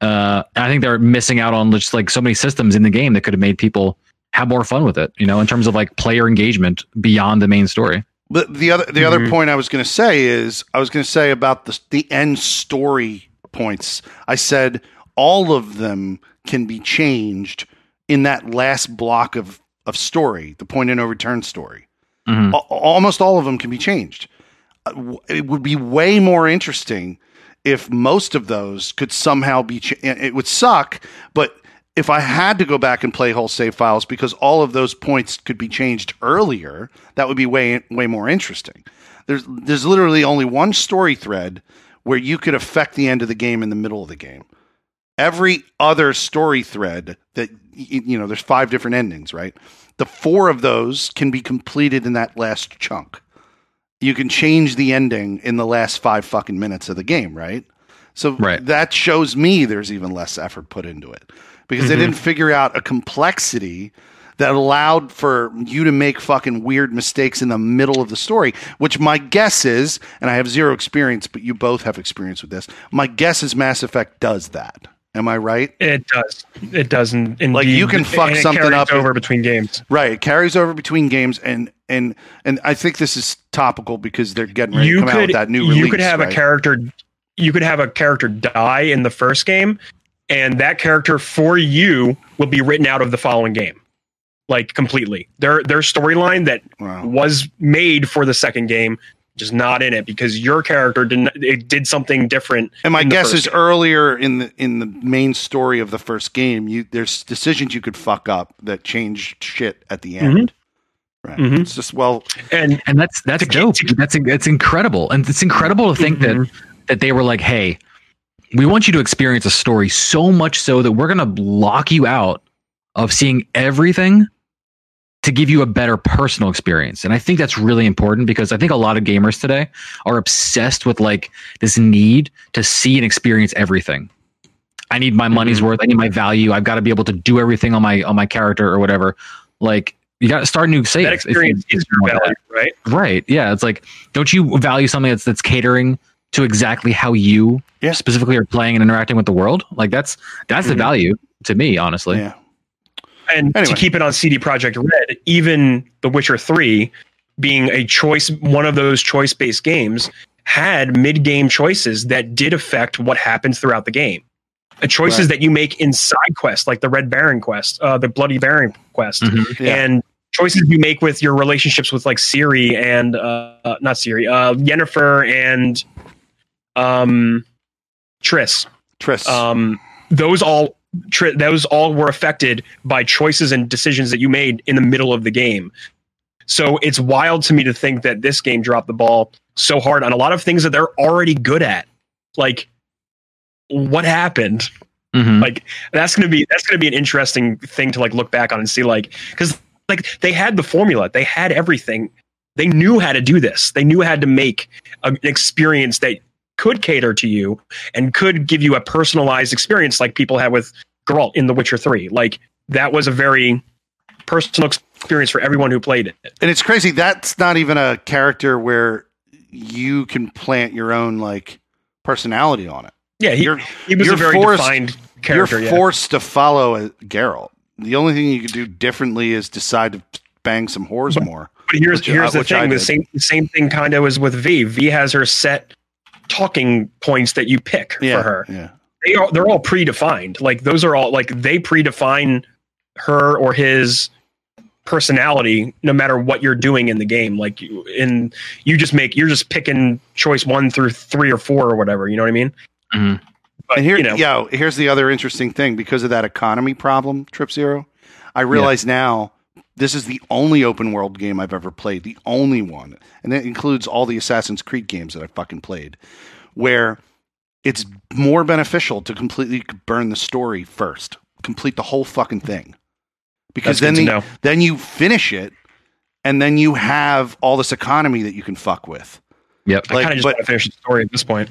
Speaker 3: Uh, and I think they're missing out on just like so many systems in the game that could have made people have more fun with it. You know, in terms of like player engagement beyond the main story.
Speaker 1: But the other the other point I was going to say is I was going to say about the the end story points. I said all of them can be changed in that last block of of story, the point and no return story.
Speaker 3: Mhm.
Speaker 1: Al- almost all of them can be changed. Uh, It would be way more interesting if most of those could somehow be. Ch- it would suck, but if I had to go back and play whole save files because all of those points could be changed earlier, that would be way way more interesting. There's there's literally only one story thread where you could affect the end of the game in the middle of the game. Every other story thread that you know, there's five different endings, right? The four of those can be completed in that last chunk. You can change the ending in the last five fucking minutes of the game, right? So
Speaker 3: Right.
Speaker 1: that shows me there's even less effort put into it because they
Speaker 2: Mhm.
Speaker 1: didn't figure out a complexity that allowed for you to make fucking weird mistakes in the middle of the story, which my guess is, and I have zero experience, but you both have experience with this. My guess is Mass Effect does that. Am I right?
Speaker 2: It does. It doesn't. Indeed.
Speaker 1: Like, you can fuck
Speaker 2: it
Speaker 1: something
Speaker 2: carries
Speaker 1: up-
Speaker 2: over between games.
Speaker 1: Right. It carries over between games and and and I think this is topical because they're getting ready to
Speaker 2: You
Speaker 1: come out with
Speaker 2: could
Speaker 1: that new
Speaker 2: you could have
Speaker 1: right?
Speaker 2: a character. You could have a character die in the first game, and that character for you will be written out of the following game, like completely. Their their storyline that
Speaker 1: Wow.
Speaker 2: was made for the second game just not in it because your character didn't it did something different
Speaker 1: And my guess
Speaker 2: first
Speaker 1: is earlier in the in the main story of the first game, you there's decisions you could fuck up that change shit at the end. Right.
Speaker 2: Mhm.
Speaker 1: It's just well,
Speaker 2: and
Speaker 3: and that's that's
Speaker 2: To keep-
Speaker 3: dope.
Speaker 2: to-
Speaker 3: That's that's incredible, and it's incredible to think that
Speaker 2: Mhm.
Speaker 3: that they were like, "Hey, we want you to experience a story so much so that we're going to lock you out of seeing everything to give you a better personal experience." And I think that's really important because I think a lot of gamers today are obsessed with like this need to see and experience everything. I need my money's
Speaker 2: Mhm.
Speaker 3: worth. I need my value. I've got to be able to do everything on my on my character or whatever. Like you got to start new saves.
Speaker 2: that
Speaker 3: if you-
Speaker 2: experience is your value, right?
Speaker 3: Right. Yeah. It's like, don't you value something that's that's catering to exactly how you
Speaker 1: Yeah.
Speaker 3: specifically are playing and interacting with the world? Like that's that's the
Speaker 2: Mhm.
Speaker 3: value to me, honestly.
Speaker 1: yeah.
Speaker 2: And
Speaker 1: Anyway.
Speaker 2: to keep it on CD Projekt Red, even The Witcher 3 being a choice one of those choice-based games had mid-game choices that did affect what happens throughout the game. Uh, choices
Speaker 1: Right.
Speaker 2: that you make in side quests like the Red Baron quest, uh, the Bloody Baron quest,
Speaker 3: Mhm.
Speaker 1: Yeah.
Speaker 2: and choices you make with your relationships with like Ciri and uh, uh, not Ciri, uh, Yennefer and um, Triss
Speaker 1: Triss.
Speaker 2: um, those all tri- those all were affected by choices and decisions that you made in the middle of the game. So it's wild to me to think that this game dropped the ball so hard on a lot of things that they're already good at. Like, what happened?
Speaker 3: Mhm.
Speaker 2: Like, that's gonna be that's gonna be an interesting thing to like look back on and see. Like, because like they had the formula, they had everything, they knew how to do this, they knew how to make an experience that could cater to you and could give you a personalized experience like people had with Geralt in The Witcher 3. Like that was a very personal experience for everyone who played it.
Speaker 1: and it's crazy. That's not even a character where you can plant your own like personality on it.
Speaker 2: Yeah, he,
Speaker 1: You're
Speaker 2: he was
Speaker 1: you're
Speaker 2: a very
Speaker 1: forced-
Speaker 2: defined character.
Speaker 1: you're
Speaker 2: yeah.
Speaker 1: forced to follow a Geralt. The only thing you could do differently is decide to bang some whores
Speaker 2: But-
Speaker 1: more.
Speaker 2: But here's
Speaker 1: which, uh,
Speaker 2: the thing: the same the same thing kind of was with V. V has her set talking points that you pick
Speaker 1: Yeah,
Speaker 2: for her.
Speaker 1: Yeah.
Speaker 2: They are they're all predefined. Like those are all like they predefine her or his personality no matter what you're doing in the game like you in you just make you're just picking choice 1 through 3 or 4 or whatever you know what i mean
Speaker 3: Mhm.
Speaker 2: but
Speaker 1: and here,
Speaker 2: you know
Speaker 1: yeah, here's the other interesting thing because of that economy problem, Trip Zero. I realize now this is the only open world game I've ever played, the only one, and that includes all the Assassin's Creed games that I fucking played, where it's more beneficial to completely burn the story first, complete the whole fucking thing, because
Speaker 2: That's
Speaker 1: then
Speaker 2: good to
Speaker 1: the,
Speaker 2: know.
Speaker 1: then you finish it, and then you have all this economy that you can fuck with.
Speaker 3: Yep.
Speaker 2: i kind of just
Speaker 1: but-
Speaker 2: want to finish the story at this point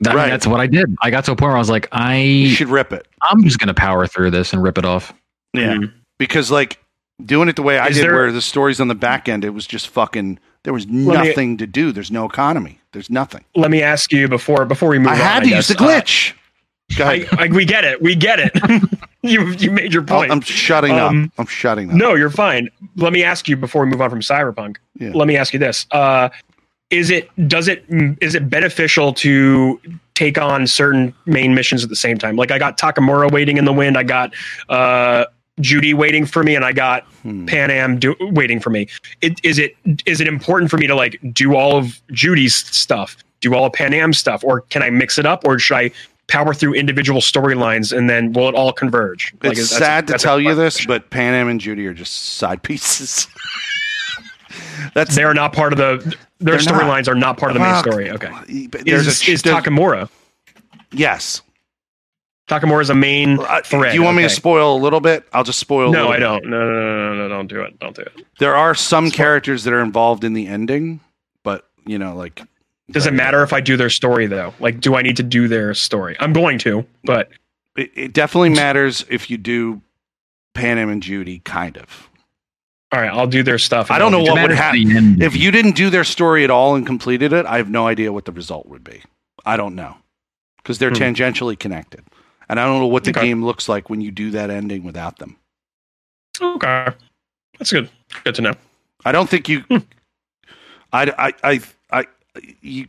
Speaker 3: That-
Speaker 1: Right.
Speaker 3: That's what I did. I got to a point where I was like,
Speaker 1: You
Speaker 3: I
Speaker 1: should rip it.
Speaker 3: I'm just gonna power through this and rip it off.
Speaker 1: Yeah.
Speaker 2: Mhm.
Speaker 1: because like doing it the way I
Speaker 2: Is
Speaker 1: did,
Speaker 2: there-
Speaker 1: where the stories on the back end, it was just fucking There was
Speaker 2: me-
Speaker 1: nothing to do. There's no economy. There's nothing.
Speaker 2: Let me ask you before before we move on.
Speaker 1: I
Speaker 2: on.
Speaker 1: had to use
Speaker 2: guess,
Speaker 1: the glitch.
Speaker 2: Uh, I. I, we get it. We get it. you you made your point.
Speaker 1: I'm shutting
Speaker 2: Um,
Speaker 1: up. I'm shutting up.
Speaker 2: No, you're fine. Let me ask you before we move on from Cyberpunk.
Speaker 1: Yeah.
Speaker 2: Let me ask you this: uh, Is it does it is it beneficial to take on certain main missions at the same time? Like I got Takemura waiting in the wind, I got uh, Judy waiting for me, and I got
Speaker 1: Hmm.
Speaker 2: Panam do, waiting for me. It, is it is it important for me to like do all of Judy's stuff, do all of Panam stuff, or can I mix it up, or should I? Power through individual storylines, and then will it all converge?
Speaker 1: It's
Speaker 2: is- that's a-
Speaker 1: sad to
Speaker 2: a
Speaker 1: tell you this, but Panam and Judy are just side pieces. That's
Speaker 2: They're not part of the. Their storylines are not part of the main story. Okay.
Speaker 1: There's
Speaker 2: Is,
Speaker 1: a
Speaker 2: is Takemura?
Speaker 1: yes.
Speaker 2: Takemura is a main
Speaker 1: Uh,
Speaker 2: thread.
Speaker 1: Do you want me to spoil a little bit? I'll just spoil. a
Speaker 2: No,
Speaker 1: little
Speaker 2: I
Speaker 1: bit.
Speaker 2: don't. No, no, no, no, no, don't do it. Don't do it.
Speaker 1: There are some characters that are involved in the ending, but you know, like
Speaker 2: Does it matter if I do their story though? Like, do I need to do their story? I'm going to, but
Speaker 1: it, it definitely matters if you do Panam and Judy, kind of.
Speaker 2: all right, I'll do their stuff.
Speaker 1: I don't know what would happen if you didn't do their story at all and completed it. I have no idea what the result would be. I don't know because they're
Speaker 2: Hmm.
Speaker 1: tangentially connected, and I don't know what the
Speaker 2: Okay.
Speaker 1: game looks like when you do that ending without them.
Speaker 2: Okay, that's good. Good to know.
Speaker 1: I don't think you.
Speaker 2: Hmm.
Speaker 1: I, I, I, I, you,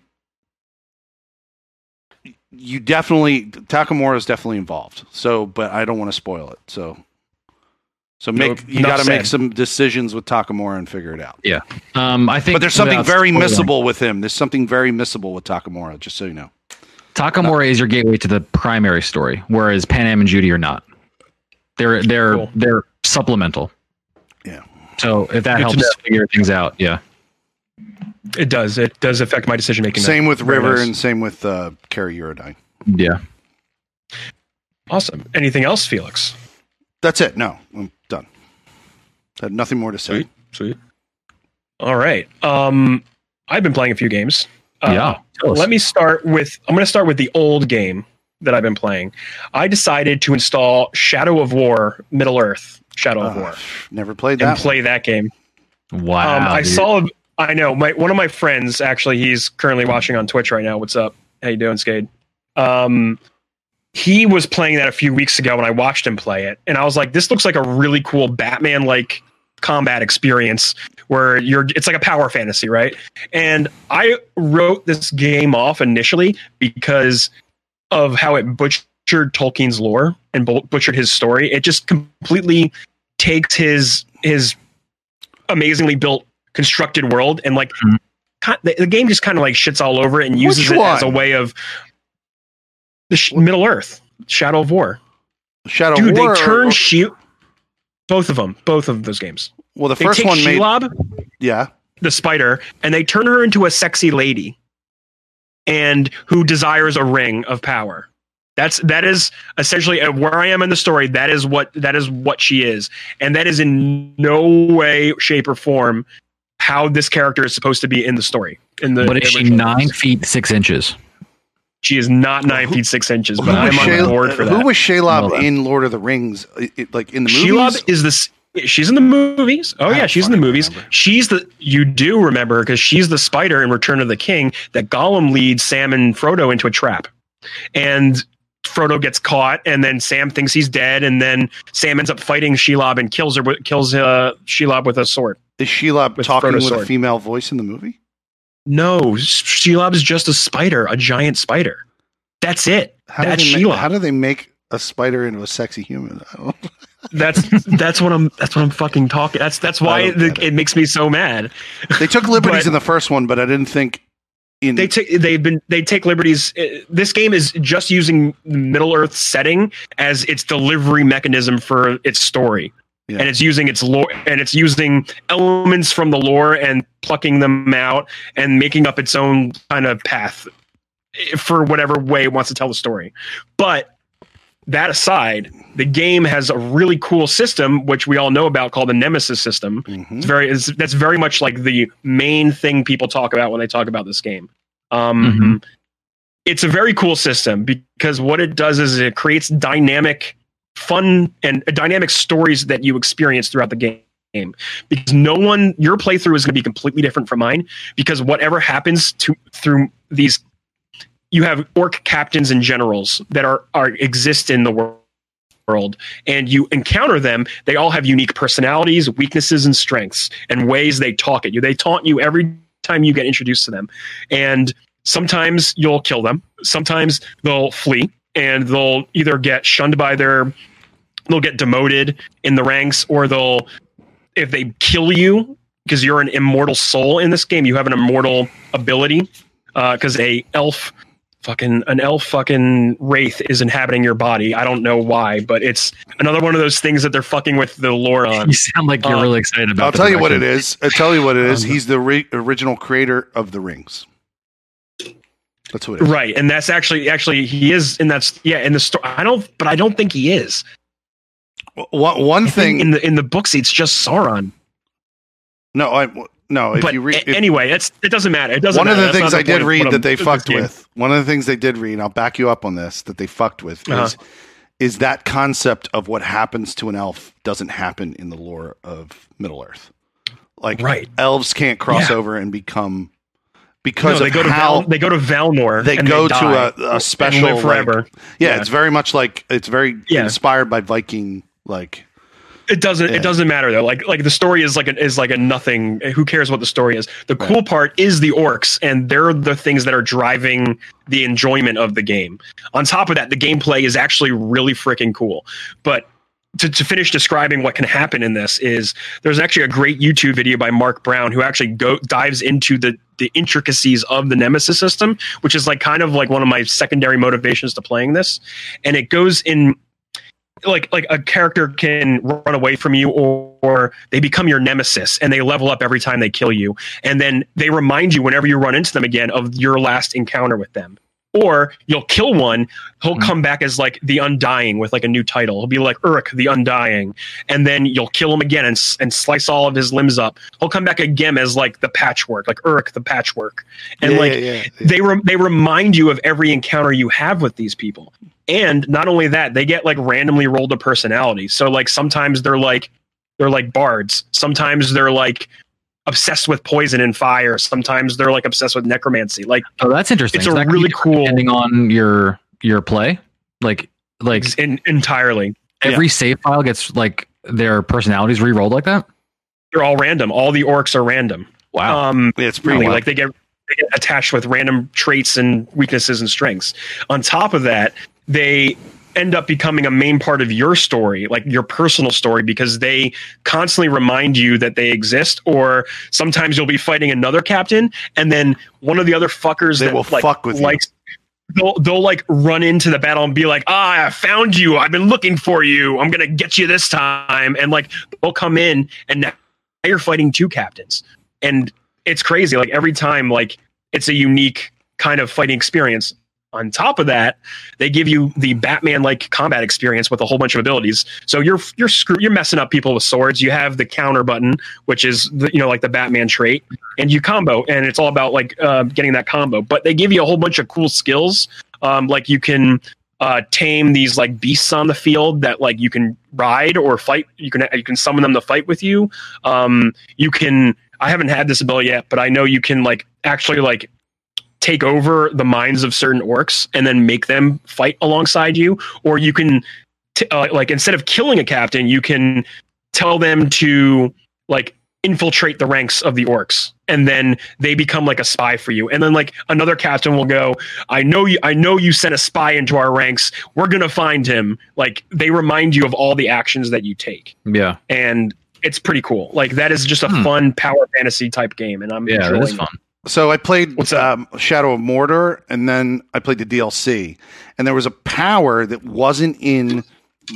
Speaker 1: you definitely Takemura is definitely involved. So, but I don't want to spoil it. So, so make
Speaker 2: No,
Speaker 1: you got to make some decisions with Takemura and figure it out.
Speaker 3: Yeah, um, I think,
Speaker 1: But there's something very missable with him. There's something very missable with Takemura. Just so you know.
Speaker 3: Takemura is your gateway to the primary story, whereas Panam and Judy are not. They're they're
Speaker 2: Cool.
Speaker 3: they're supplemental.
Speaker 1: Yeah.
Speaker 3: So if that
Speaker 2: Good
Speaker 3: helps figure things out, yeah.
Speaker 2: It does. It does affect my decision making.
Speaker 1: Same with River
Speaker 2: nice.
Speaker 1: and same with uh, Kerry Eurodyne.
Speaker 3: Yeah.
Speaker 2: Awesome. Anything else, Felix?
Speaker 1: That's it. No, I'm done. I have nothing more to say.
Speaker 2: Sweet. Sweet. All right. Um, I've been playing a few games. Uh,
Speaker 3: yeah. Tell us.
Speaker 2: Let me start with. I'm going to start with the old game that I've been playing. I decided to install Shadow of War, Middle Earth, Shadow of
Speaker 1: Uh,
Speaker 2: War,
Speaker 1: never played that.
Speaker 2: and
Speaker 1: that.
Speaker 2: play that game.
Speaker 3: wow.
Speaker 2: um, I
Speaker 3: dude.
Speaker 2: saw. I know my one of my friends actually. He's currently watching on Twitch right now. What's up? How you doing, Skade? Um, he was playing that a few weeks ago, and I watched him play it, and I was like, "This looks like a really cool Batman-like combat experience where you're. It's like a power fantasy, right?" And I wrote this game off initially because of how it butchered Tolkien's lore and butchered his story. It just completely takes his his amazingly built constructed world and like
Speaker 3: Mhm.
Speaker 2: the, the game just kind of like shits all over it and uses it as a way of the sh- Middle Earth, Shadow of War.
Speaker 1: Shadow
Speaker 2: Dude,
Speaker 1: War.
Speaker 2: Dude, they turn She both of them, both of those games.
Speaker 1: well, the
Speaker 2: They
Speaker 1: first
Speaker 2: take
Speaker 1: one made.
Speaker 2: Shelob,
Speaker 1: Yeah.
Speaker 2: the spider, and they turn her into a sexy lady, and who desires a ring of power. That's that is essentially uh, where I am in the story. That is what that is what she is, and that is in no way, shape, or form how this character is supposed to be in the story. In the
Speaker 3: but is she nine feet six inches?
Speaker 2: She is not nine
Speaker 1: Who-
Speaker 2: feet six inches, but I'm on
Speaker 1: Shal-
Speaker 2: board for that.
Speaker 1: who was Shelob
Speaker 3: Well, uh,
Speaker 1: in Lord of the Rings? I- it- like in the movies?
Speaker 2: Shelob is this. She's in the movies. Oh
Speaker 1: I
Speaker 2: yeah, she's in the movies.
Speaker 1: remember.
Speaker 2: She's the you do remember because she's the spider in Return of the King that Gollum leads Sam and Frodo into a trap, and Frodo gets caught, and then Sam thinks he's dead, and then Sam ends up fighting Shelob and kills her. with- Kills uh, Shelob with a sword.
Speaker 1: Is Shelob
Speaker 2: with
Speaker 1: talking
Speaker 2: Frodo's
Speaker 1: with a female voice in the movie?
Speaker 2: No, Shelob is just a spider, a giant spider. That's it.
Speaker 1: How
Speaker 2: That's
Speaker 1: do they
Speaker 2: Shelob.
Speaker 1: how do they make a spider into a sexy human?
Speaker 2: That's that's what I'm. That's what I'm fucking talking. That's that's why
Speaker 1: get
Speaker 2: it.
Speaker 1: it.
Speaker 2: makes me so mad.
Speaker 1: they took liberties
Speaker 2: But-
Speaker 1: in the first one, but I didn't think in
Speaker 2: they take they've been they take liberties uh, this game is just using middle earth setting as its delivery mechanism for its story
Speaker 1: Yeah.
Speaker 2: and it's using its lore and it's using elements from the lore and plucking them out and making up its own kind of path eh, for whatever way it wants to tell the story but that aside the game has a really cool system which we all know about called the nemesis system
Speaker 1: Mhm.
Speaker 2: it's very it's, that's very much like the main thing people talk about when they talk about this game. Um,
Speaker 3: Mhm.
Speaker 2: It's a very cool system because what it does is it creates dynamic, fun, and dynamic stories that you experience throughout the game. game because no one your playthrough is going to be completely different from mine because whatever happens to through these you have orc captains and generals that are are exist in the world and you encounter them they all have unique personalities weaknesses and strengths and ways they talk at you. They taunt you every time you get introduced to them. And sometimes you'll kill them. Sometimes they'll flee and they'll either get shunned by their they'll get demoted in the ranks or they'll if they kill you because you're an immortal soul in this game you have an immortal ability because a elf fucking an elf fucking wraith is inhabiting your body i don't know why but it's another one of those things that they're fucking with the lore on
Speaker 3: You sound like you're
Speaker 2: Uh,
Speaker 3: really excited about.
Speaker 1: I'll
Speaker 3: the
Speaker 1: tell you what it is I'll tell you what it is.
Speaker 3: Um,
Speaker 1: He's the re- original creator of the rings. That's what it is.
Speaker 2: right and that's actually actually he is and that's yeah in the story i don't but i don't think he is
Speaker 1: One, one thing.
Speaker 2: in the in the books it's just sauron
Speaker 1: no, I no. If
Speaker 2: but
Speaker 1: you read,
Speaker 2: anyway it's it doesn't matter it doesn't
Speaker 1: one of the
Speaker 2: That's
Speaker 1: things I did read that they fucked with. One of the things they did read, and I'll back you up on this, that they fucked with
Speaker 2: Uh-huh.
Speaker 1: is is that concept of what happens to an elf doesn't happen in the lore of Middle Earth. Like
Speaker 2: Right.
Speaker 1: elves can't cross
Speaker 2: Yeah.
Speaker 1: over and become because
Speaker 2: no,
Speaker 1: of
Speaker 2: they go to
Speaker 1: how
Speaker 2: Val, they go to Valinor.
Speaker 1: they go
Speaker 2: die
Speaker 1: to a, a special
Speaker 2: live forever.
Speaker 1: like- yeah,
Speaker 2: Yeah.
Speaker 1: it's very much like it's very
Speaker 2: Yeah.
Speaker 1: inspired by Viking like
Speaker 2: It doesn't.
Speaker 1: Yeah.
Speaker 2: It doesn't matter though. Like like the story is like a, is like a nothing. Who cares what the story is? The cool part is the orcs, and they're the things that are driving the enjoyment of the game. On top of that, the gameplay is actually really freaking cool. But to, to finish describing what can happen in this is there's actually a great YouTube video by Mark Brown who actually go dives into the the intricacies of the Nemesis system, which is like kind of like one of my secondary motivations to playing this, and it goes in like like a character can run away from you or, or they become your nemesis and they level up every time they kill you. And then they remind you whenever you run into them again of your last encounter with them or you'll kill one he'll
Speaker 3: Mhm.
Speaker 2: come back as like the undying with like a new title. He'll be like urk the undying. And then you'll kill him again and, and slice all of his limbs up. He'll come back again as like the patchwork like urk the patchwork. And
Speaker 1: yeah,
Speaker 2: like
Speaker 1: yeah, yeah.
Speaker 2: they re- they remind you of every encounter you have with these people. And not only that they get like randomly rolled a personality. So like sometimes they're like they're like bards. Sometimes they're like obsessed with poison and fire sometimes they're like obsessed with necromancy like
Speaker 3: Oh, that's interesting.
Speaker 2: It's
Speaker 3: So
Speaker 2: a
Speaker 3: that
Speaker 2: really cool-
Speaker 3: depending on your your play. Like like
Speaker 2: in, entirely
Speaker 3: every save file gets like their personalities re-rolled like that.
Speaker 2: they're all random all the orcs are random
Speaker 3: Wow.
Speaker 2: um
Speaker 1: Yeah, it's pretty
Speaker 2: really
Speaker 1: wild.
Speaker 2: like they get they get attached with random traits and weaknesses and strengths on top of that they end up becoming a main part of your story like your personal story because they constantly remind you that they exist or sometimes you'll be fighting another captain and then one of the other fuckers
Speaker 1: They
Speaker 2: that
Speaker 1: will
Speaker 2: like,
Speaker 1: fuck with you.
Speaker 2: They'll, they'll like run into the battle and be like, ah, I found you. I've been looking for you. I'm going to get you this time. And like, they'll come in and now you're fighting two captains. And it's crazy. Like every time, like it's a unique kind of fighting experience. On top of that, they give you the Batman-like combat experience with a whole bunch of abilities. So you're you're screw you're messing up people with swords. You have the counter button, which is the, you know like the Batman trait, and you combo, and it's all about like uh, getting that combo. But they give you a whole bunch of cool skills, um, like you can uh, tame these like beasts on the field that like you can ride or fight. You can you can summon them to fight with you. Um, you can. I haven't had this ability yet, but I know you can like actually like take over the minds of certain orcs and then make them fight alongside you or you can t- uh, like instead of killing a captain you can tell them to like infiltrate the ranks of the orcs and then they become like a spy for you and then like another captain will go i know you i know you sent a spy into our ranks we're gonna find him like they remind you of all the actions that you take
Speaker 3: yeah.
Speaker 2: and it's pretty cool like that is just a
Speaker 3: Hmm.
Speaker 2: fun power fantasy type game and i'm
Speaker 3: Yeah, that
Speaker 2: enjoying it.
Speaker 3: fun.
Speaker 1: So I played um, Shadow of Mordor, and then I played the DLC, and there was a power that wasn't in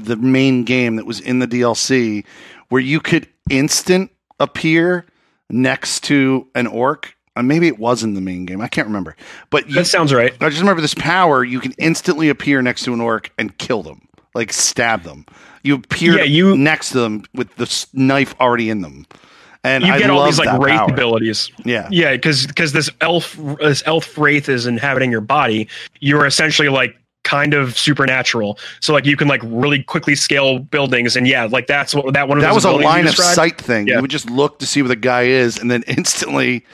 Speaker 1: the main game that was in the DLC, where you could instant appear next to an orc. Uh, maybe it was in the main game. I can't remember, but you,
Speaker 2: that sounds right
Speaker 1: I just remember this power. You can instantly appear next to an orc and kill them, like stab them. You appear
Speaker 2: Yeah, you-
Speaker 1: next to them with the knife already in them, and
Speaker 2: you
Speaker 1: I
Speaker 2: get all
Speaker 1: love
Speaker 2: these like wraith
Speaker 1: power.
Speaker 2: abilities
Speaker 1: Yeah,
Speaker 2: Yeah, because because this elf this elf wraith is inhabiting your body. You're essentially like kind of supernatural. So like you can like really quickly scale buildings, and yeah, like that's what that one. Of
Speaker 1: that
Speaker 2: those
Speaker 1: was a line of sight thing.
Speaker 2: Yeah.
Speaker 1: You would just look to see where the guy is, and then instantly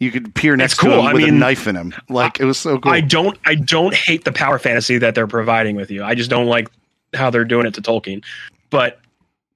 Speaker 1: you could peer next
Speaker 2: cool.
Speaker 1: to him
Speaker 2: I
Speaker 1: with a
Speaker 2: mean,
Speaker 1: knife in him. Like it was so cool.
Speaker 2: I don't I don't hate the power fantasy that they're providing with you. I just don't like how they're doing it to Tolkien. But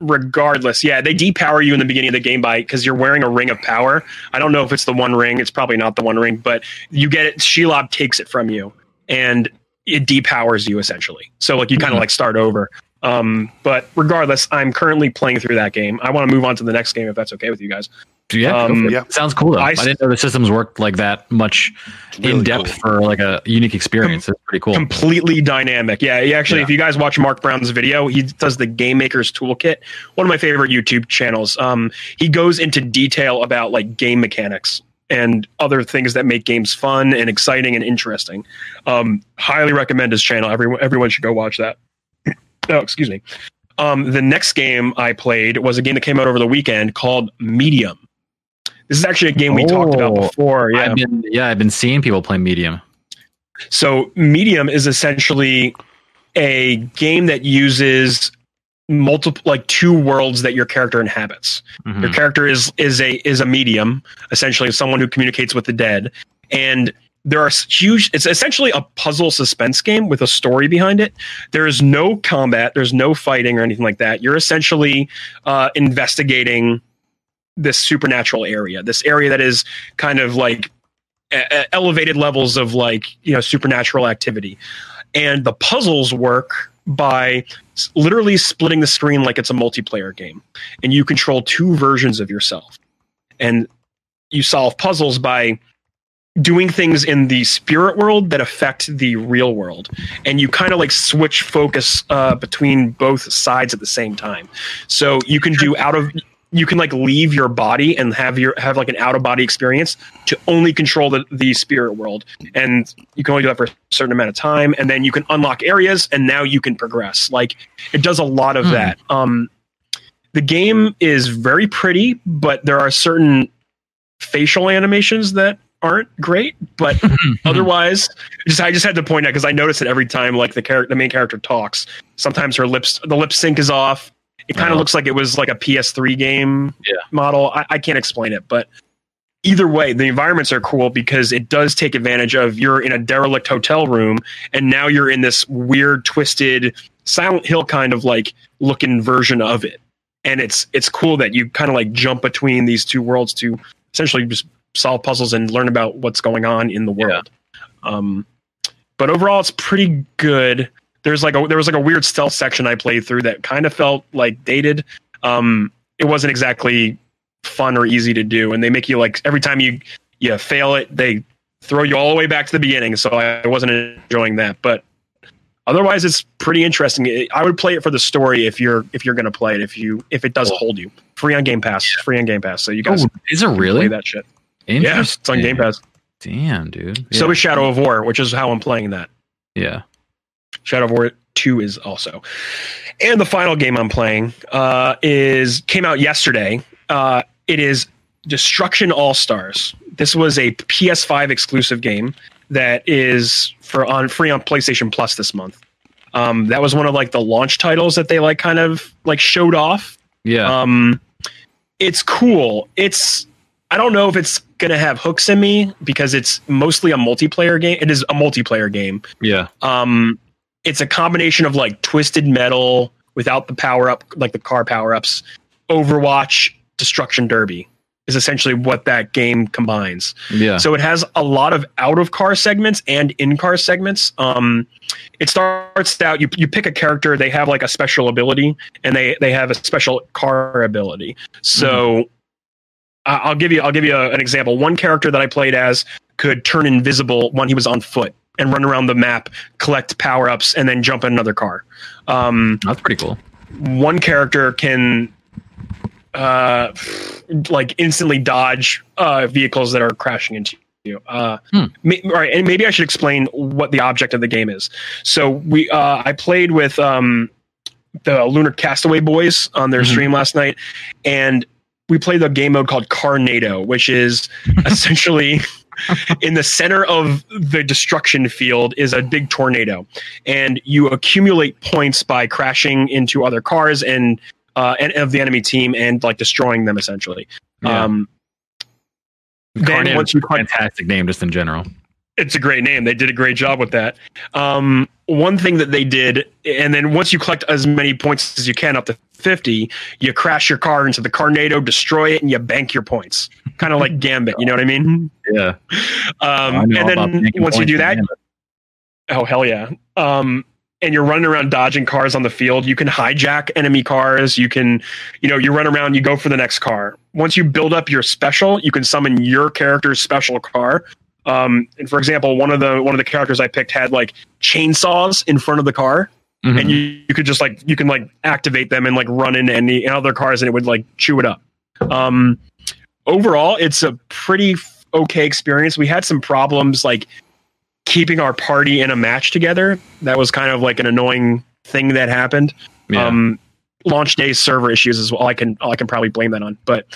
Speaker 2: regardless, yeah, they depower you in the beginning of the game by because you're wearing a ring of power. I don't know if it's the one ring. It's probably not the one ring, but you get it. Shelob takes it from you, and it depowers you essentially. So like you kind of mm-hmm. like start over. Um, but regardless, I'm currently playing through that game. I want to move on to the next game if that's okay with you guys.
Speaker 3: Yeah,
Speaker 2: Um,
Speaker 1: yeah.
Speaker 3: sounds cool though.
Speaker 2: I
Speaker 3: I,
Speaker 2: s-
Speaker 3: didn't know the systems worked like that much
Speaker 1: really
Speaker 3: in depth
Speaker 1: cool.
Speaker 3: for like a unique experience. It's pretty cool.
Speaker 2: completely dynamic. Yeah, he actually,
Speaker 3: Yeah.
Speaker 2: if you guys watch Mark Brown's video, he does the Game Maker's Toolkit, one of my favorite YouTube channels. Um, he goes into detail about like game mechanics and other things that make games fun and exciting and interesting. Um, highly recommend his channel. Everyone, everyone should go watch that. Oh, excuse me. Um, the next game I played was a game that came out over the weekend called Medium. This is actually a game we talked about
Speaker 3: Oh,
Speaker 2: before. Yeah.
Speaker 3: I've been yeah, I've been seeing people play medium.
Speaker 2: So Medium is essentially a game that uses multiple like two worlds that your character inhabits.
Speaker 3: Mhm.
Speaker 2: Your character is is a is a medium, essentially someone who communicates with the dead. And there are huge it's essentially a puzzle suspense game with a story behind it. There is no combat, there's no fighting or anything like that. You're essentially uh, investigating this supernatural area, this area that is kind of like e- elevated levels of like you know supernatural activity and the puzzles work by literally splitting the screen like it's a multiplayer game and you control two versions of yourself and you solve puzzles by doing things in the spirit world that affect the real world. And you kind of like switch focus uh, between both sides at the same time. So you can do out of you can like leave your body and have your have like an out of body experience to only control the, the spirit world. And you can only do that for a certain amount of time and then you can unlock areas and now you can progress. Like it does a lot of
Speaker 3: Hmm.
Speaker 2: that. Um the game is very pretty but there are certain facial animations that aren't great but mhm. otherwise just i just had to point out because i notice it every time like the character the main character talks. Sometimes her lips the lip sync is off. It kind of
Speaker 3: Oh. Uh-huh.
Speaker 2: looks like it was like a ps3 game
Speaker 3: Yeah.
Speaker 2: model. I, I can't explain it but either way the environments are cool because it does take advantage of you're in a derelict hotel room and now you're in this weird twisted silent hill kind of like looking version of it. And it's it's cool that you kind of like jump between these two worlds to essentially just solve puzzles and learn about what's going on in the world. Um but overall it's pretty good. There's like a there was like a weird stealth section i played through that kind of felt like dated. Um it wasn't exactly fun or easy to do and they make you like every time you you fail it they throw you all the way back to the beginning so i wasn't enjoying that. But otherwise it's pretty interesting. I would play it for the story if you're if you're going to play it if you if it does hold you. Free on game pass. Free on game pass so you guys
Speaker 3: Oh, is it really?
Speaker 2: that shit yeah it's on game pass
Speaker 3: Damn, dude.
Speaker 2: so is shadow of war which is how i'm playing that
Speaker 3: yeah.
Speaker 2: Shadow of War 2 is also. And the final game I'm playing uh, is came out yesterday. Uh, it is Destruction All Stars. This was a PS5 exclusive game that is for on free on PlayStation Plus this month. Um, that was one of like the launch titles that they like kind of like showed off.
Speaker 3: Yeah.
Speaker 2: Um, it's cool. It's I don't know if it's gonna have hooks in me because it's mostly a multiplayer game. It is a multiplayer game.
Speaker 3: yeah.
Speaker 2: Um, it's a combination of like twisted metal without the power up, like the car power ups. Overwatch, Destruction Derby is essentially what that game combines.
Speaker 3: Yeah.
Speaker 2: So it has a lot of out of car segments and in car segments. Um, it starts out you you pick a character, they have like a special ability, and they they have a special car ability. So I- I'll give you I'll give you a- an example. One character that I played as could turn invisible when he was on foot and run around the map, collect power ups, and then jump in another car. Um,
Speaker 3: That's pretty cool.
Speaker 2: one character can uh like instantly dodge uh vehicles that are crashing into you uh
Speaker 3: Hmm.
Speaker 2: ma- all right and maybe i should explain what the object of the game is so we uh i played with um the lunar castaway boys on their
Speaker 3: Mhm.
Speaker 2: stream last night and we played the game mode called carnado which is essentially in the center of the destruction field is a big tornado, and you accumulate points by crashing into other cars and uh, and of the enemy team and like destroying them essentially.
Speaker 3: Yeah.
Speaker 2: Um, then once you
Speaker 3: a fantastic name just in general.
Speaker 2: It's a great name. They did a great job with that. Um, one thing that they did, and then once you collect as many points as you can up to 50, you crash your car into the Carnado, destroy it, and you bank your points. Kind of like Gambit, you know what I mean?
Speaker 3: Yeah.
Speaker 2: Um, and then once you do that, oh, hell yeah. Um, and you're running around dodging cars on the field. You can hijack enemy cars. You can, you know, you run around, you go for the next car. Once you build up your special, you can summon your character's special car. Um, and for example, one of the one of the characters I picked had like chainsaws in front of the car,
Speaker 3: Mhm.
Speaker 2: and you, you could just like you can like activate them and like run into any other cars, and it would like chew it up. Um, overall, it's a pretty f- okay experience. We had some problems like keeping our party in a match together. That was kind of like an annoying thing that happened.
Speaker 3: yeah.
Speaker 2: Um, launch day server issues as well. I can I can probably blame that on, but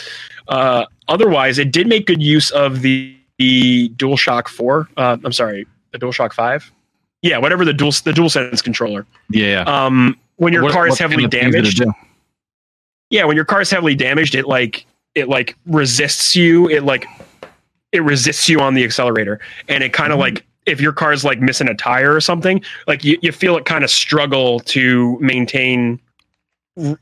Speaker 2: uh, otherwise, it did make good use of the the DualShock Four. Uh, I'm sorry, the DualShock Five. Yeah, whatever the dual the DualSense controller.
Speaker 3: yeah. yeah.
Speaker 2: Um, when your
Speaker 3: What-
Speaker 2: car is heavily
Speaker 3: kind of things did it
Speaker 2: damaged, yeah, when your car is heavily damaged, it like it like resists you. It like it resists you on the accelerator, and it kind of
Speaker 3: Mhm.
Speaker 2: like if your car's like missing a tire or something, like you, you feel it kind of struggle to maintain,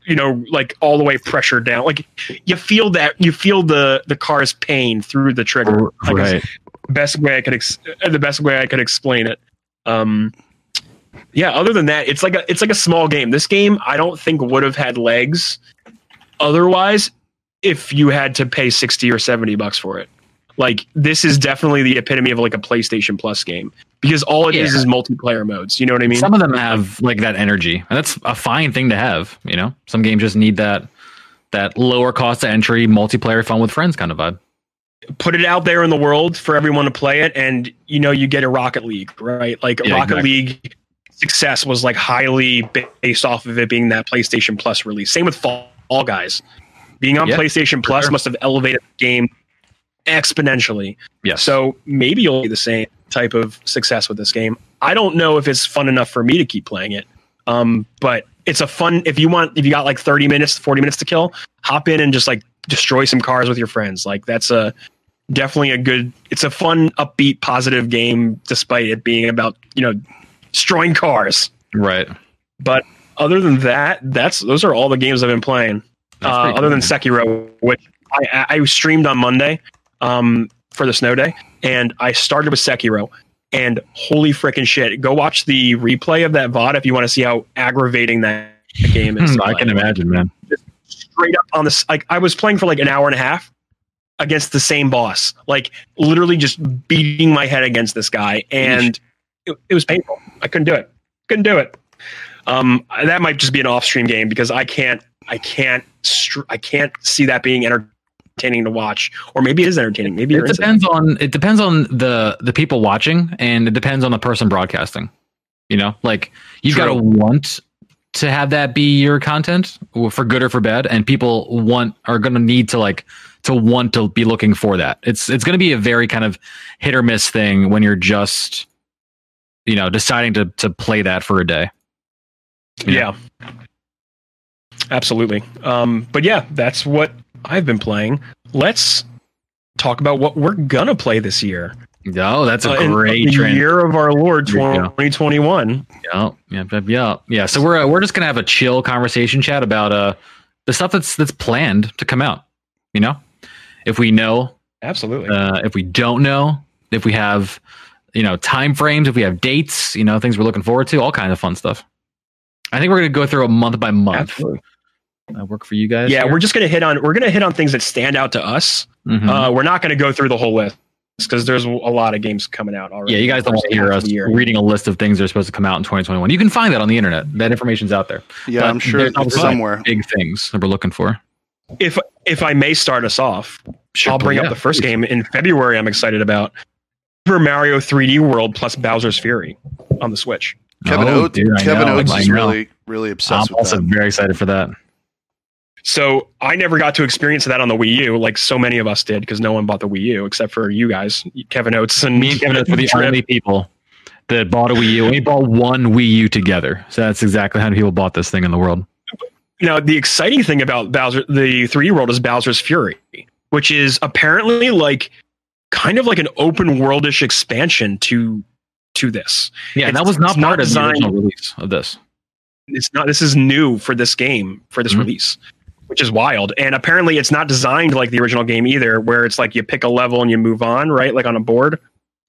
Speaker 2: you know, like all the way pressure down. Like you feel that you feel the the car's pain through the trigger. Like,
Speaker 3: Right.
Speaker 2: best way I could ex- uh, the best way I could explain it. Um, yeah. Other than that, it's like a it's like a small game. This game I don't think would have had legs otherwise if you had to pay sixty or seventy bucks for it. Like this is definitely the epitome of like a PlayStation Plus game because all it is
Speaker 3: Yeah.
Speaker 2: is multiplayer modes. You know what I mean?
Speaker 3: Some of them have like that energy, and that's a fine thing to have. You know, some games just need that that lower cost of entry, multiplayer, fun with friends kind of vibe.
Speaker 2: put it out there in the world for everyone to play it and you know you get a rocket league right like
Speaker 3: Yeah,
Speaker 2: rocket
Speaker 3: exactly.
Speaker 2: league success was like highly based off of it being that playstation plus release same with fall, guys being on
Speaker 3: Yeah,
Speaker 2: playstation plus
Speaker 3: sure.
Speaker 2: must have elevated the game exponentially
Speaker 3: Yes.
Speaker 2: so maybe you'll see the same type of success with this game. I don't know if it's fun enough for me to keep playing it um, but it's a fun if you want if you got like 30 minutes 40 minutes to kill hop in and just like destroy some cars with your friends. Like that's a definitely a good it's a fun upbeat positive game despite it being about you know destroying cars.
Speaker 3: Right.
Speaker 2: but other than that that's those are all the games i've been playing. Uh, other than sekiro which I, I I streamed on monday. Um, for the snow day and i started with sekiro and holy freaking shit go watch the replay of that vod if you want to see how aggravating that game is
Speaker 3: Hmm, I can imagine, man.
Speaker 2: straight up on this like I was playing for like an hour and a half against the same boss. Like literally just beating my head against this guy and it, it was painful. I couldn't do it. Couldn't do it. Um that might just be an off-stream game because I can't I can't str- I can't see that being entertaining to watch or maybe it is entertaining. Maybe
Speaker 3: It depends on it depends on the the people watching, and it depends on the person broadcasting. You know, like you've got to want to have that be your content for good or for bad, and people want are going to need to like to want to be looking for that. It's it's going to be a very kind of hit or miss thing when you're just you know deciding to to play that for a day.
Speaker 2: Yeah. Absolutely. Um, but yeah, that's what I've been playing. Let's talk about what we're gonna play this year.
Speaker 3: Oh, that's a
Speaker 2: Uh,
Speaker 3: great
Speaker 2: year of our Lord
Speaker 3: There you go.
Speaker 2: 2021.
Speaker 3: Yeah, yeah, yeah, yeah. Yeah. So we're uh, we're just gonna have a chill conversation chat about uh the stuff that's that's planned to come out. You know, if we know,
Speaker 2: Absolutely.
Speaker 3: uh, if we don't know, if we have, you know, time frames, if we have dates, you know, things we're looking forward to, all kinds of fun stuff. I think we're gonna go through a month by month.
Speaker 2: Absolutely.
Speaker 3: Uh, work for you guys.
Speaker 2: Yeah,
Speaker 3: here?
Speaker 2: we're just gonna hit on we're gonna hit on things that stand out to us.
Speaker 3: Mhm.
Speaker 2: Uh, we're not gonna go through the whole list because there's a lot of games coming out already.
Speaker 3: yeah, you guys don't want to hear us reading a list of things that are supposed to come out in 2021. You can find that on the internet. That information's out there.
Speaker 1: Yeah,
Speaker 3: But
Speaker 1: I'm sure it's somewhere.
Speaker 3: Big things that we're looking for.
Speaker 2: If if I may start us off, I'll bring
Speaker 3: yeah,
Speaker 2: up the first
Speaker 3: please.
Speaker 2: game in February. I'm excited about Super Mario 3D World plus Bowser's Fury on the Switch.
Speaker 1: Kevin
Speaker 3: Oh,
Speaker 1: Oates,
Speaker 3: dude,
Speaker 1: Kevin
Speaker 3: know,
Speaker 1: Oates is
Speaker 3: know.
Speaker 1: really, really
Speaker 3: I'm
Speaker 1: obsessed with
Speaker 3: also
Speaker 1: that.
Speaker 3: very excited for that.
Speaker 2: So I never got to experience that on the Wii U, like so many of us did, because no one bought the Wii U except for you guys, Kevin Oates and
Speaker 3: Me and Kevin Oates were the only people that bought a Wii U. We bought one Wii U together. So that's exactly how many people bought this thing in the world.
Speaker 2: Now, the exciting thing about Bowser, the 3D world, is Bowser's Fury, which is apparently like kind of like an open worldish expansion to to this.
Speaker 3: Yeah, and that was not
Speaker 2: it's not
Speaker 3: part of the original release of this.
Speaker 2: It's not. This is new for this game for this
Speaker 3: Mhm.
Speaker 2: release, which is wild. And apparently, it's not designed like the original game either, where it's like you pick a level and you move on, right? Like on a board.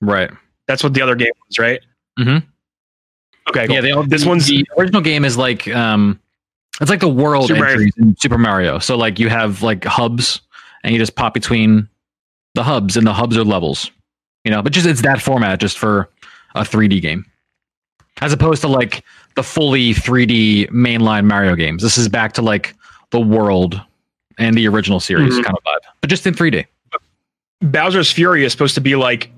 Speaker 3: Right.
Speaker 2: That's what the other game was, right?
Speaker 3: Mhm.
Speaker 2: Okay. Cool.
Speaker 3: Yeah, they all,
Speaker 2: This
Speaker 3: the,
Speaker 2: one's-
Speaker 3: the original game is like um it's like the world
Speaker 2: Super Mario.
Speaker 3: in Super Mario. So like you have like hubs and you just pop between the hubs and the hubs are levels. You know, but just it's that format just for a 3D game. As opposed to like the fully 3D mainline Mario games. This is back to like the world and the original series
Speaker 2: Mhm.
Speaker 3: kind of vibe. But just in 3D.
Speaker 2: Bowser's Fury is supposed to be like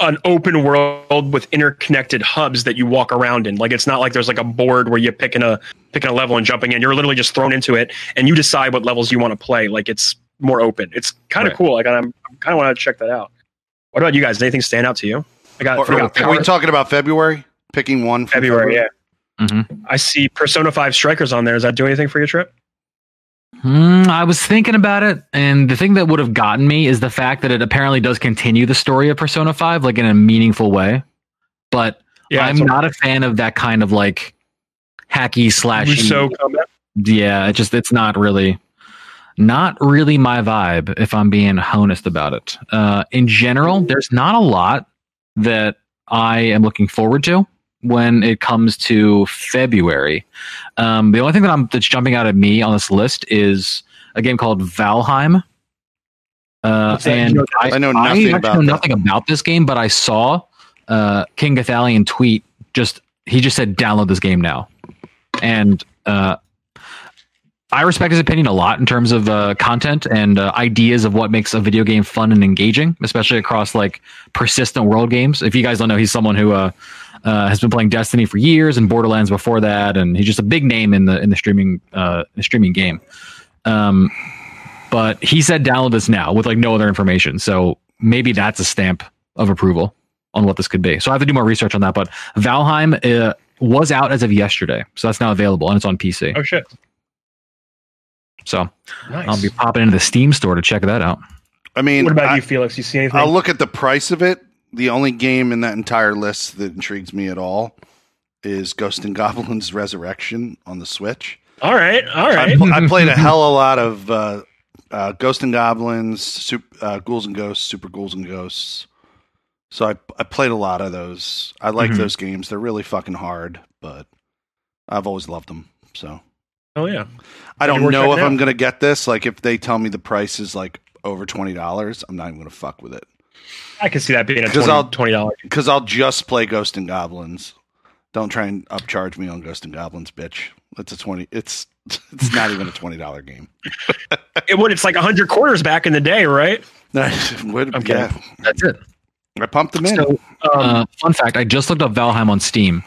Speaker 2: an open world with interconnected hubs that you walk around in. Like it's not like there's like a board where you're picking a picking a level and jumping in. You're literally just thrown into it and you decide what levels you want to play. Like it's more open. It's kind of
Speaker 3: Right.
Speaker 2: cool. Like I'm, I kind of want to check that out. What about you guys? Anything stand out to you? I got,
Speaker 1: Are,
Speaker 2: I got
Speaker 1: are we talking about February? Picking one from
Speaker 2: February. Yeah,
Speaker 3: Mhm.
Speaker 2: I see Persona Five Strikers on there. Does that do anything for your trip?
Speaker 3: Hmm, I was thinking about it, and the thing that would have gotten me is the fact that it apparently does continue the story of Persona 5, like in a meaningful way. But
Speaker 2: Yeah,
Speaker 3: I'm not a fan of that kind of like hacky slashy.
Speaker 2: so.
Speaker 3: Yeah, it just it's not really not really my vibe if I'm being honest about it. Uh in general, there's not a lot that I am looking forward to when it comes to February. Um the only thing that I'm that's jumping out at me on this list is a game called Valheim. Uh and I,
Speaker 1: I know nothing
Speaker 3: actually
Speaker 1: about
Speaker 3: know nothing about this game, but I saw uh King Gothalion tweet just he just said download this game now. And uh I respect his opinion a lot in terms of uh, content and uh, ideas of what makes a video game fun and engaging, especially across like persistent world games. If you guys don't know, he's someone who uh, uh, has been playing Destiny for years and Borderlands before that, and he's just a big name in the in the streaming uh, the streaming game. Um, but he said download this now with like no other information, so maybe that's a stamp of approval on what this could be. So I have to do more research on that. But Valheim uh, was out as of yesterday, so that's now available and it's on PC.
Speaker 2: Oh shit!
Speaker 3: So
Speaker 2: Nice.
Speaker 3: I'll be popping into the Steam store to check that out.
Speaker 1: I mean,
Speaker 2: what about
Speaker 1: I,
Speaker 2: you, Felix? You see anything?
Speaker 1: I'll look at the price of it. The only game in that entire list that intrigues me at all is Ghost and Goblins Resurrection on the Switch.
Speaker 2: All right, all right.
Speaker 1: I, pl- I played a hell of a lot of uh, uh, Ghost and Goblins, Sup uh, Ghouls and Ghosts, Super Ghouls and Ghosts. So I, I played a lot of those. I like
Speaker 3: Mhm.
Speaker 1: those games. They're really fucking hard, but I've always loved them. So
Speaker 2: Oh yeah.
Speaker 1: I don't know if I'm gonna get this. Like if they tell me the price is like over twenty dollars, I'm not even gonna fuck with it
Speaker 2: I can see that being a
Speaker 1: 'Cause
Speaker 2: 20
Speaker 1: I'll-
Speaker 2: twenty dollars.
Speaker 1: because I'll just play Ghost and Goblins. Don't try and upcharge me on Ghost and Goblins, bitch. It's a twenty. It's it's not even a twenty dollar game.
Speaker 2: It would. it's like hundred quarters back in the day, right?
Speaker 1: Would-
Speaker 2: I'm
Speaker 1: yeah,
Speaker 3: That's it.
Speaker 1: I pumped them in.
Speaker 2: So, um,
Speaker 3: Uh, fun fact: I just looked up Valheim on Steam,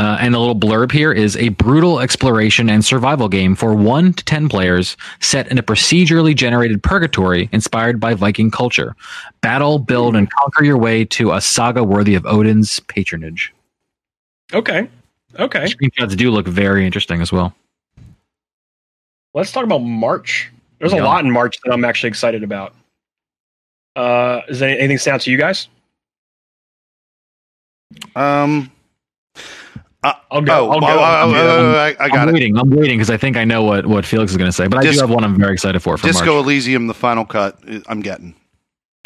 Speaker 3: uh, and the little blurb here is a brutal exploration and survival game for one to ten players, set in a procedurally generated purgatory inspired by Viking culture. Battle, build, and conquer your way to a saga worthy of Odin's patronage.
Speaker 2: okay, okay.
Speaker 3: Screenshots do look very interesting as well.
Speaker 2: Let's talk about March. There's a lot in March that I'm actually excited about. Uh, is there anything stand out to you guys?
Speaker 1: um,
Speaker 2: I'll go.
Speaker 1: oh,
Speaker 2: I'll go.
Speaker 1: oh, oh, oh, oh, I, I got
Speaker 3: I'm
Speaker 1: it.
Speaker 3: waiting. I'm waiting because I think I know what, what Felix is going to say, but I do have one I'm very excited for. for
Speaker 1: Disco
Speaker 3: March.
Speaker 1: Elysium, the final cut. I'm getting.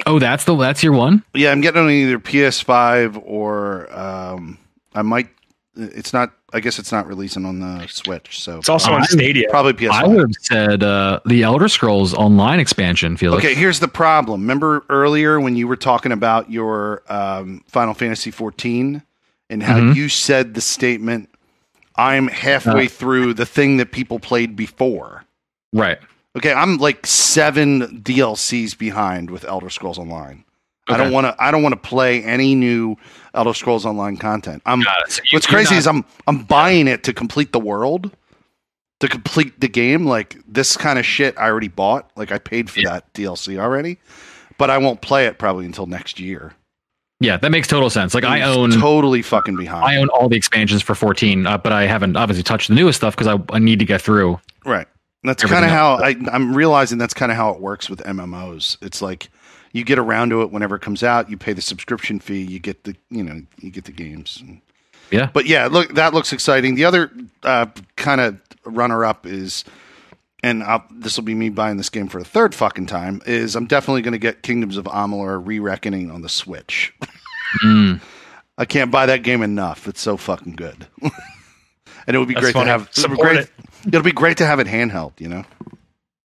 Speaker 3: Oh, that's the that's your one.
Speaker 1: Yeah, I'm getting on either PS5 or um, I might. It's not. I guess it's not releasing on the Switch, so
Speaker 2: it's also on
Speaker 3: I'm-
Speaker 2: Stadia.
Speaker 1: probably PS5.
Speaker 3: I would have said uh, the Elder Scrolls Online expansion. Felix.
Speaker 1: Okay, here's the problem. Remember earlier when you were talking about your um, Final Fantasy 14 and how
Speaker 3: Mhm.
Speaker 1: you said the statement, "I'm halfway
Speaker 3: Uh.
Speaker 1: through the thing that people played before."
Speaker 3: Right.
Speaker 1: Okay, I'm like seven DLCs behind with Elder Scrolls Online. I don't want to. I don't want to play any new Elder Scrolls Online content. I'm.
Speaker 3: So you-
Speaker 1: What's crazy
Speaker 3: not-
Speaker 1: is I'm I'm buying it to complete the world, to complete the game. Like this kind of shit, I already bought. Like I paid for that DLC already, but I won't play it probably until next year.
Speaker 3: Yeah, that makes total sense. Like I own
Speaker 1: totally fucking behind.
Speaker 3: I own all the expansions for 14, uh, but I haven't obviously touched the newest stuff because I, I need to get through.
Speaker 1: Right. That's kind of how. I, I'm realizing that's kind of how it works with MMOs. It's like you get around to it whenever it comes out. You pay the subscription fee. You get the you know you get the games.
Speaker 3: Yeah.
Speaker 1: But yeah, look that looks exciting. The other uh, kind of runner up is, and this will be me buying this game for a third fucking time. Is I'm definitely going to get Kingdoms of Amalur: Re-Reckoning on the Switch.
Speaker 3: Mm.
Speaker 1: I can't buy that game enough. It's so fucking good. and it would be
Speaker 2: That's
Speaker 1: great
Speaker 2: funny.
Speaker 1: to have.
Speaker 2: Support
Speaker 1: great,
Speaker 2: it.
Speaker 1: It'll be great to have it handheld. You know.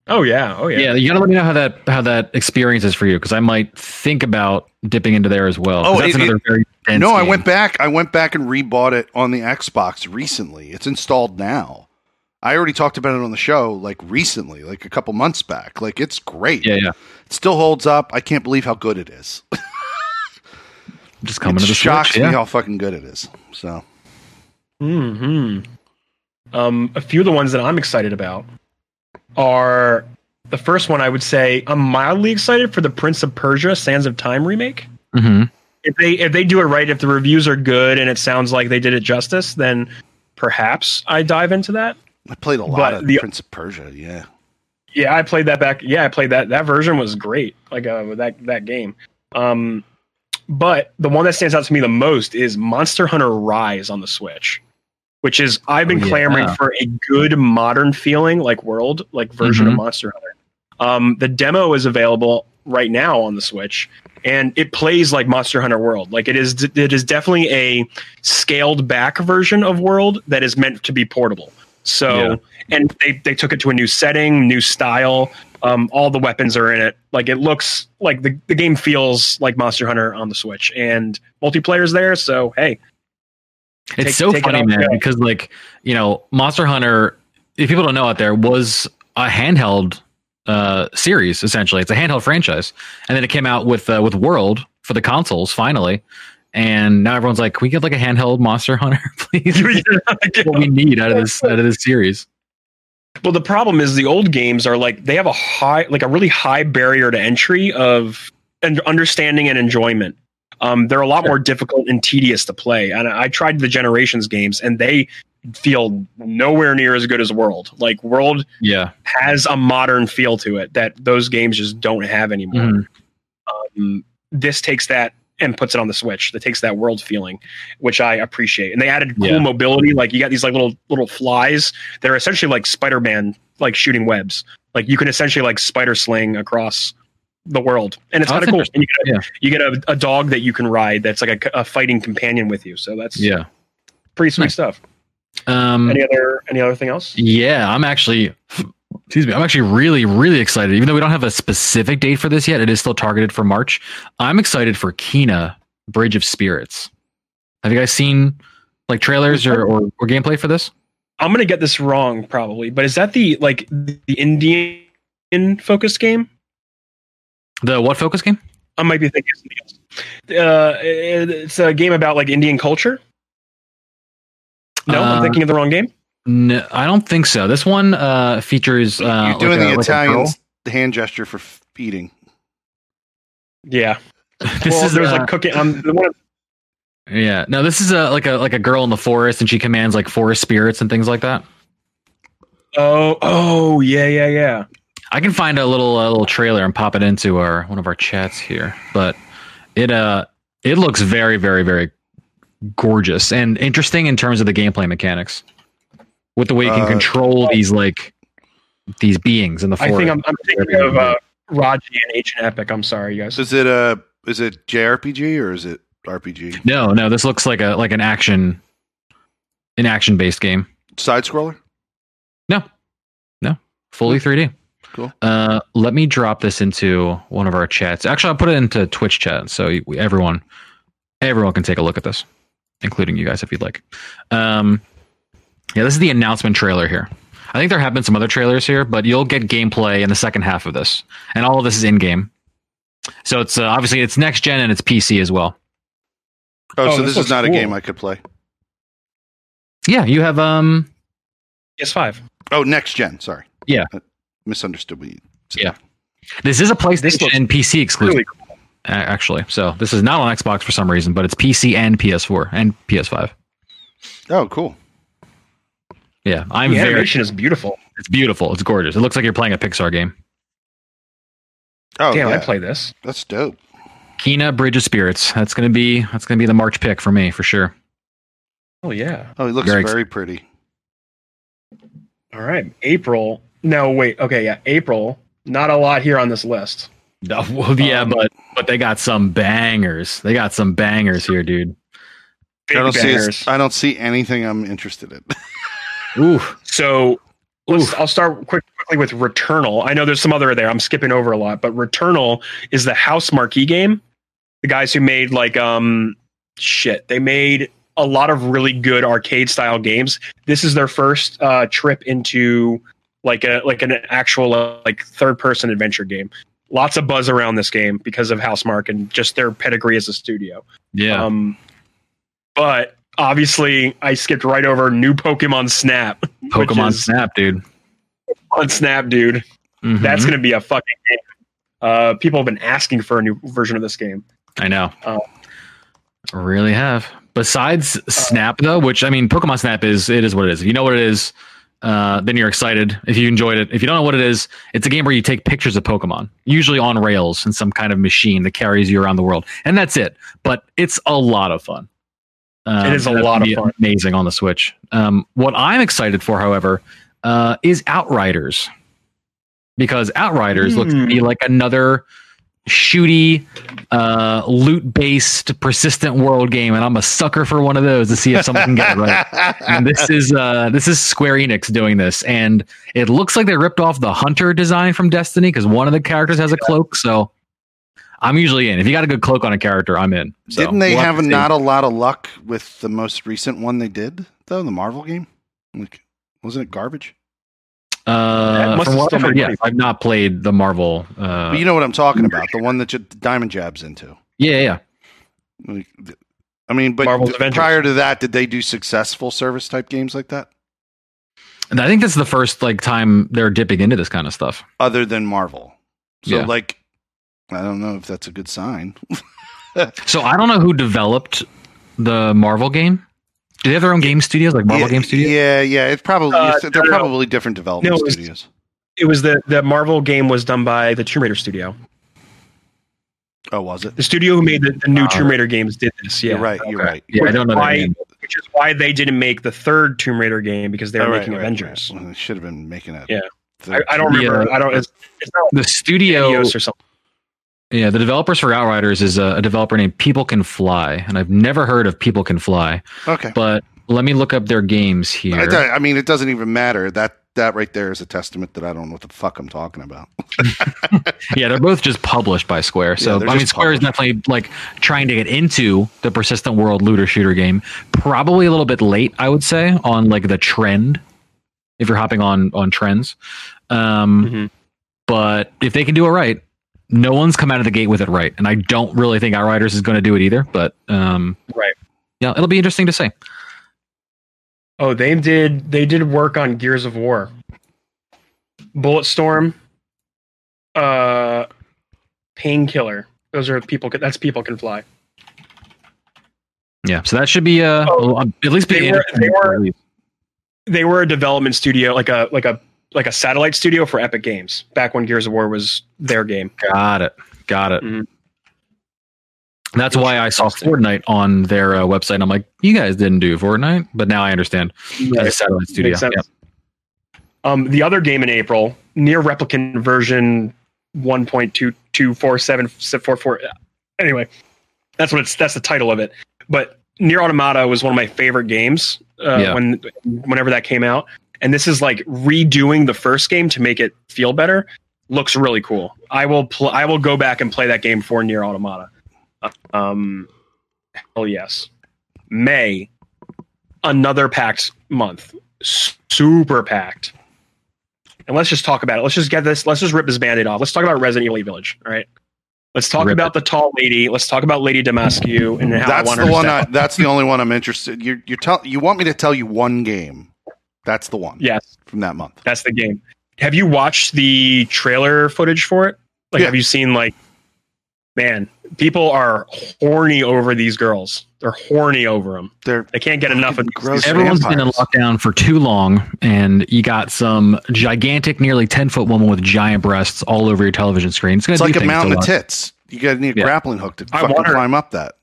Speaker 2: Oh yeah. Oh yeah.
Speaker 3: Yeah, you gotta let me know how that how that experience is for you because I might think about dipping into there as well. 'cause
Speaker 1: Oh,
Speaker 3: that's
Speaker 1: it-
Speaker 3: another very dense
Speaker 1: No, I went back. I went back and rebought it on the Xbox recently. It's installed now. I already talked about it on the show like recently, like a couple months back. Like it's great.
Speaker 3: Yeah, yeah.
Speaker 1: It still holds up. I can't believe how good it is.
Speaker 3: Just coming
Speaker 1: it
Speaker 3: to the
Speaker 1: shocks
Speaker 3: Switch.
Speaker 1: me
Speaker 3: Yeah.
Speaker 1: how fucking good it is. So
Speaker 2: Hmm. Um, a few of the ones that I'm excited about are the first one. I would say I'm mildly excited for the Prince of Persia: Sands of Time remake.
Speaker 3: hmm
Speaker 2: If they if they do it right, if the reviews are good and it sounds like they did it justice, then perhaps I dive into that.
Speaker 1: I played a lot
Speaker 2: But
Speaker 1: of
Speaker 2: the-
Speaker 1: Prince of Persia. Yeah.
Speaker 2: Yeah, I played that back. Yeah, I played that. That version was great. Like uh, that that game. Um, but the one that stands out to me the most is Monster Hunter Rise on the Switch, which is I've been
Speaker 3: Oh, yeah.
Speaker 2: clamoring for a good modern feeling like world like version of
Speaker 3: Mhm.
Speaker 2: Monster Hunter. Um, the demo is available right now on the Switch, and it plays like Monster Hunter World. Like it is, it is definitely a scaled back version of World that is meant to be portable. So,
Speaker 3: Yeah.
Speaker 2: and they they took it to a new setting, new style. Um, all the weapons are in it. Like it looks like the, the game feels like Monster Hunter on the Switch, and multiplayer's there. So hey,
Speaker 3: It's
Speaker 2: Take-
Speaker 3: so
Speaker 2: take
Speaker 3: funny,
Speaker 2: off,
Speaker 3: man, because like you know, Monster Hunter. If people don't know out there, was a handheld uh, series essentially. It's a handheld franchise, and then it came out with uh, with World for the consoles finally. And now everyone's like, "Can we get like a handheld Monster Hunter, please?" What we need out of this out of this series.
Speaker 2: Well, the problem is the old games are like they have a high, like a really high barrier to entry of and understanding and enjoyment. Um, they're a lot more difficult and tedious to play. And I, tried the Generations games, and they feel nowhere near as good as World. Like World
Speaker 3: Yeah,
Speaker 2: has a modern feel to it that those games just don't have anymore.
Speaker 3: Mhm.
Speaker 2: Um, this takes that and puts it on the Switch. That takes that world feeling, which I appreciate. And they added cool
Speaker 3: Yeah.
Speaker 2: mobility. Like you got these like little little flies that are essentially like Spider Man, like shooting webs. Like you can essentially like spider sling across the world, and it's
Speaker 3: Oh,
Speaker 2: kind of cool. And you get, a, you get a, a dog that you can ride that's like a, a fighting companion with you. So that's
Speaker 3: yeah.
Speaker 2: pretty sweet
Speaker 3: Nice.
Speaker 2: stuff.
Speaker 3: Um,
Speaker 2: Any other any other thing else?
Speaker 3: Yeah, I'm actually excuse me, I'm actually really, really excited. Even though we don't have a specific date for this yet, it is still targeted for March. I'm excited for Kena Bridge of Spirits. Have you guys seen like trailers or, or, or gameplay for this?
Speaker 2: I'm gonna get this wrong probably, but is that the like the Indian focused game?
Speaker 3: The what focus game?
Speaker 2: I might be thinking something else. Uh, it's a game about like Indian culture. No,
Speaker 3: Uh,
Speaker 2: I'm thinking of the wrong game.
Speaker 3: No, I don't think so. This one uh, features uh,
Speaker 1: You're doing
Speaker 3: like
Speaker 1: the
Speaker 3: a girl.
Speaker 1: Italian hand gesture for f- eating.
Speaker 2: Yeah,
Speaker 3: This
Speaker 2: well,
Speaker 3: is
Speaker 2: there's
Speaker 3: uh,
Speaker 2: like cooking. Um, the one,
Speaker 3: yeah. No, this is a like a like a girl in the forest, and she commands like forest spirits and things like that.
Speaker 2: oh, oh, yeah, yeah, yeah.
Speaker 3: I can find a little a little trailer and pop it into our one of our chats here, but it uh it looks very very very gorgeous and interesting in terms of the gameplay mechanics with the way you can
Speaker 1: Uh,
Speaker 3: control these like these beings in the
Speaker 2: I think I'm, I'm thinking of uh, Raji: An Ancient Epic. I'm sorry, you guys.
Speaker 1: Is it a is it JRPG or is it RPG?
Speaker 3: no, no, this looks like a like an action an action based game.
Speaker 1: Side scroller? No, no.
Speaker 3: Fully 3D.
Speaker 1: Cool.
Speaker 3: Uh, let me drop this into one of our chats. Actually, I'll put it into Twitch chat so everyone everyone can take a look at this, including you guys if you'd like. Um, yeah, this is the announcement trailer here. I think there have been some other trailers here, but you'll get gameplay in the second half of this, and all of this is in game. So it's uh, obviously it's next gen and it's PC as well.
Speaker 1: Oh,
Speaker 2: Oh,
Speaker 1: so
Speaker 2: this
Speaker 1: this, is
Speaker 2: looks
Speaker 1: not a game I could play.
Speaker 3: Yeah, you have um
Speaker 2: PS5.
Speaker 1: Oh, next gen. Sorry.
Speaker 3: Yeah.
Speaker 1: I misunderstood what you said.
Speaker 3: Yeah. This is a
Speaker 2: This looks
Speaker 3: PlayStation and PC exclusive,
Speaker 2: Really
Speaker 3: a- actually. So this is not on Xbox for some reason, but it's PC and PS4 and PS5.
Speaker 1: Oh, cool.
Speaker 3: Yeah, I'm
Speaker 2: the
Speaker 3: very.
Speaker 2: animation is beautiful.
Speaker 3: It's beautiful. It's gorgeous. It looks like you're playing a Pixar game.
Speaker 1: Oh,
Speaker 2: Damn,
Speaker 1: yeah.
Speaker 2: I play this.
Speaker 1: That's dope.
Speaker 3: Kena Bridge of Spirits. That's gonna be that's gonna be the March pick for me for sure.
Speaker 2: Oh yeah.
Speaker 1: Oh, it looks
Speaker 3: Very
Speaker 1: very, pretty.
Speaker 2: All right, April. No, wait. Okay, yeah, April. Not a lot here on this list.
Speaker 3: Uh, well, yeah,
Speaker 2: Um,
Speaker 3: but but they got some bangers. They got some bangers here, dude.
Speaker 1: I don't see. I don't see anything I'm interested in.
Speaker 3: Ooh,
Speaker 2: So
Speaker 3: Oof.
Speaker 2: I'll start quick, quickly with Returnal. I know there's some other there. I'm skipping over a lot, but Returnal is the Housemarque game. The guys who made like um shit, they made a lot of really good arcade style games. This is their first uh, trip into like a like an actual uh, like third person adventure game. Lots of buzz around this game because of Housemarque and just their pedigree as a studio.
Speaker 3: yeah.
Speaker 2: Um, but obviously, I skipped right over new Pokemon Snap.
Speaker 3: Pokemon Snap, dude.
Speaker 2: on Snap, dude.
Speaker 3: Mhm.
Speaker 2: That's going to be a fucking game. Uh, people have been asking for a new version of this game.
Speaker 3: I know.
Speaker 2: Uh,
Speaker 3: really have. Besides Snap, though, which I mean, Pokemon Snap is it is what it is. If you know what it is, uh, then you're excited. If you enjoyed it, if you don't know what it is, it's a game where you take pictures of Pokemon, usually on rails in some kind of machine that carries you around the world, and that's it. But it's a lot of fun. Um,
Speaker 2: It is a lot of fun.
Speaker 3: Amazing on the Switch. Um, what I'm excited for, however, uh, is Outriders, because Outriders looks to
Speaker 2: Hmm.
Speaker 3: be like another shooty, uh, loot based, persistent world game, and I'm a sucker for one of those to see if someone can get it right. And this is uh, this is Square Enix doing this, and it looks like they ripped off the Hunter design from Destiny because one of the characters has a cloak. So I'm usually in. If you got a good cloak on a character, I'm in. So
Speaker 1: Didn't they
Speaker 3: we'll
Speaker 1: have
Speaker 3: to see.
Speaker 1: not a lot of luck with the most recent one they did though? The Marvel game, like, wasn't it garbage?
Speaker 3: Uh, from what I've heard,
Speaker 2: been
Speaker 3: yes, I've not played the Marvel. Uh,
Speaker 1: but you know what I'm talking about, the one that you, Diamond Jabs into.
Speaker 3: yeah, yeah.
Speaker 1: Like, I mean, but
Speaker 2: Marvel's
Speaker 1: th-
Speaker 2: Avengers.
Speaker 1: prior to that, did they do successful service type games like that,
Speaker 3: And I think this is the first like time they're dipping into this kind of stuff.
Speaker 1: other than Marvel? So,
Speaker 3: Yeah.
Speaker 1: like, I don't know if that's a good sign.
Speaker 3: So I don't know who developed the Marvel game. Do they have their own game studios, like Marvel
Speaker 1: yeah,
Speaker 3: Game Studios?
Speaker 1: Yeah, yeah. It's probably
Speaker 2: Uh,
Speaker 1: they're
Speaker 2: no, no, no.
Speaker 1: probably different development
Speaker 2: No, it was-
Speaker 1: studios.
Speaker 2: It was the the Marvel game was done by the Tomb Raider studio.
Speaker 1: Oh, was it?
Speaker 2: The studio who made the, the new
Speaker 3: Uh,
Speaker 2: Tomb Raider games did this. Yeah,
Speaker 1: You're right. You're
Speaker 3: Okay.
Speaker 1: right.
Speaker 3: Yeah, I don't know.
Speaker 2: Why-
Speaker 3: That
Speaker 2: which is why they didn't make the third Tomb Raider game because they were
Speaker 1: Oh, right,
Speaker 2: making
Speaker 1: right,
Speaker 2: Avengers.
Speaker 1: right. Well, they should have been making that.
Speaker 2: Yeah. I, I don't
Speaker 1: team.
Speaker 2: remember.
Speaker 3: Yeah.
Speaker 2: I don't. It's, it's not
Speaker 3: The
Speaker 2: like
Speaker 3: studio,
Speaker 2: or something.
Speaker 3: Yeah, the developers for Outriders is a, a developer named People Can Fly, and I've never heard of People Can Fly.
Speaker 1: Okay.
Speaker 3: But let me look up their games here.
Speaker 1: I, I mean, it doesn't even matter. That that right there is a testament that I don't know what the fuck I'm talking about.
Speaker 3: yeah, they're both just published by Square. So
Speaker 1: Yeah,
Speaker 3: I mean,
Speaker 1: just
Speaker 3: Square is definitely like trying to get into the persistent world looter shooter game. Probably a little bit late, I would say, on like the trend. If you're hopping on on trends, um,
Speaker 2: Mhm.
Speaker 3: but if they can do it right, no one's come out of the gate with it right, and I don't really think Outriders is going to do it either. But um,
Speaker 2: Right.
Speaker 3: yeah, it'll be interesting to see.
Speaker 2: Oh, they did. They did work on Gears of War, Bulletstorm, uh, Painkiller. Those are people. That's people can fly.
Speaker 3: Yeah, so that should be uh,
Speaker 2: Oh,
Speaker 3: at least be
Speaker 2: they were- they were- They were a development studio, like a like a like a satellite studio for Epic Games back when Gears of War was their game.
Speaker 3: Got it. Got it.
Speaker 2: Mhm.
Speaker 3: That's why I saw Fortnite on their uh, website. I'm like, you guys didn't do Fortnite, but now I understand. It's a satellite studio. Yeah.
Speaker 2: Um, the other game in April, NieR Replicant version 1.2247444. Anyway, that's what it's. That's the title of it. But NieR Automata was one of my favorite games uh,
Speaker 3: Yeah.
Speaker 2: when whenever that came out, and this is like redoing the first game to make it feel better. Looks really cool. I will pl- I will go back and play that game for NieR Automata. Um, hell yes. May, another packed month, S- super packed. And let's just talk about it. Let's just get this. Let's just rip this band-aid off. Let's talk about Resident Evil Village. All right. Let's talk
Speaker 3: Rip
Speaker 2: about the tall lady. Let's talk about Lady Damascus and how I
Speaker 1: that's
Speaker 2: want
Speaker 1: the
Speaker 2: her
Speaker 1: one. I, that's the only one I'm interested. You you tell you want me to tell you one game That's the one
Speaker 2: Yes,
Speaker 1: from that month.
Speaker 2: that's the game. Have you watched the trailer footage for it? Like,
Speaker 1: Yeah.
Speaker 2: have you seen like, man, people are horny over these girls. They're horny over them.
Speaker 1: They're
Speaker 2: They can't get enough of
Speaker 1: Gross
Speaker 2: these.
Speaker 3: Everyone's been in lockdown for too long, and you got some gigantic, nearly ten foot woman with giant breasts all over your television screen. It's gonna
Speaker 1: it's like a mountain of tits. You got to need a
Speaker 3: Yeah.
Speaker 1: grappling hook to
Speaker 2: I
Speaker 1: fucking
Speaker 2: want
Speaker 1: climb up that.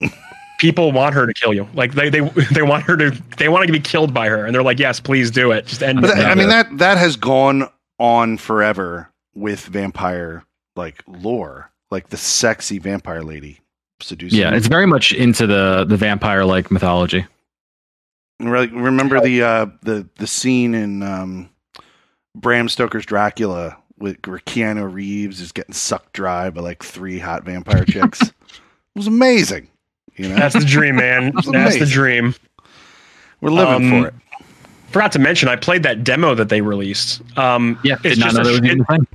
Speaker 2: people want her to kill you. Like they they they want her to they want to be killed by her, and they're like, yes, please do it. Just end.
Speaker 1: But
Speaker 2: it.
Speaker 1: that- I mean that that has gone on forever with vampire like lore, like the sexy vampire lady seducing.
Speaker 3: Yeah, it's very much into the the vampire like mythology.
Speaker 1: Re- remember the uh, the the scene in um, Bram Stoker's Dracula with where Keanu Reeves is getting sucked dry by like three hot vampire chicks. it was amazing. You know,
Speaker 2: That's the dream, man.
Speaker 1: That's
Speaker 2: That's the dream.
Speaker 1: we're living
Speaker 2: um,
Speaker 1: for it.
Speaker 2: Forgot to mention, I played that demo that they released. Um,
Speaker 3: Yeah,
Speaker 2: it's
Speaker 3: did not
Speaker 2: just
Speaker 3: know
Speaker 2: a
Speaker 3: that was
Speaker 2: sh-
Speaker 3: even a thing.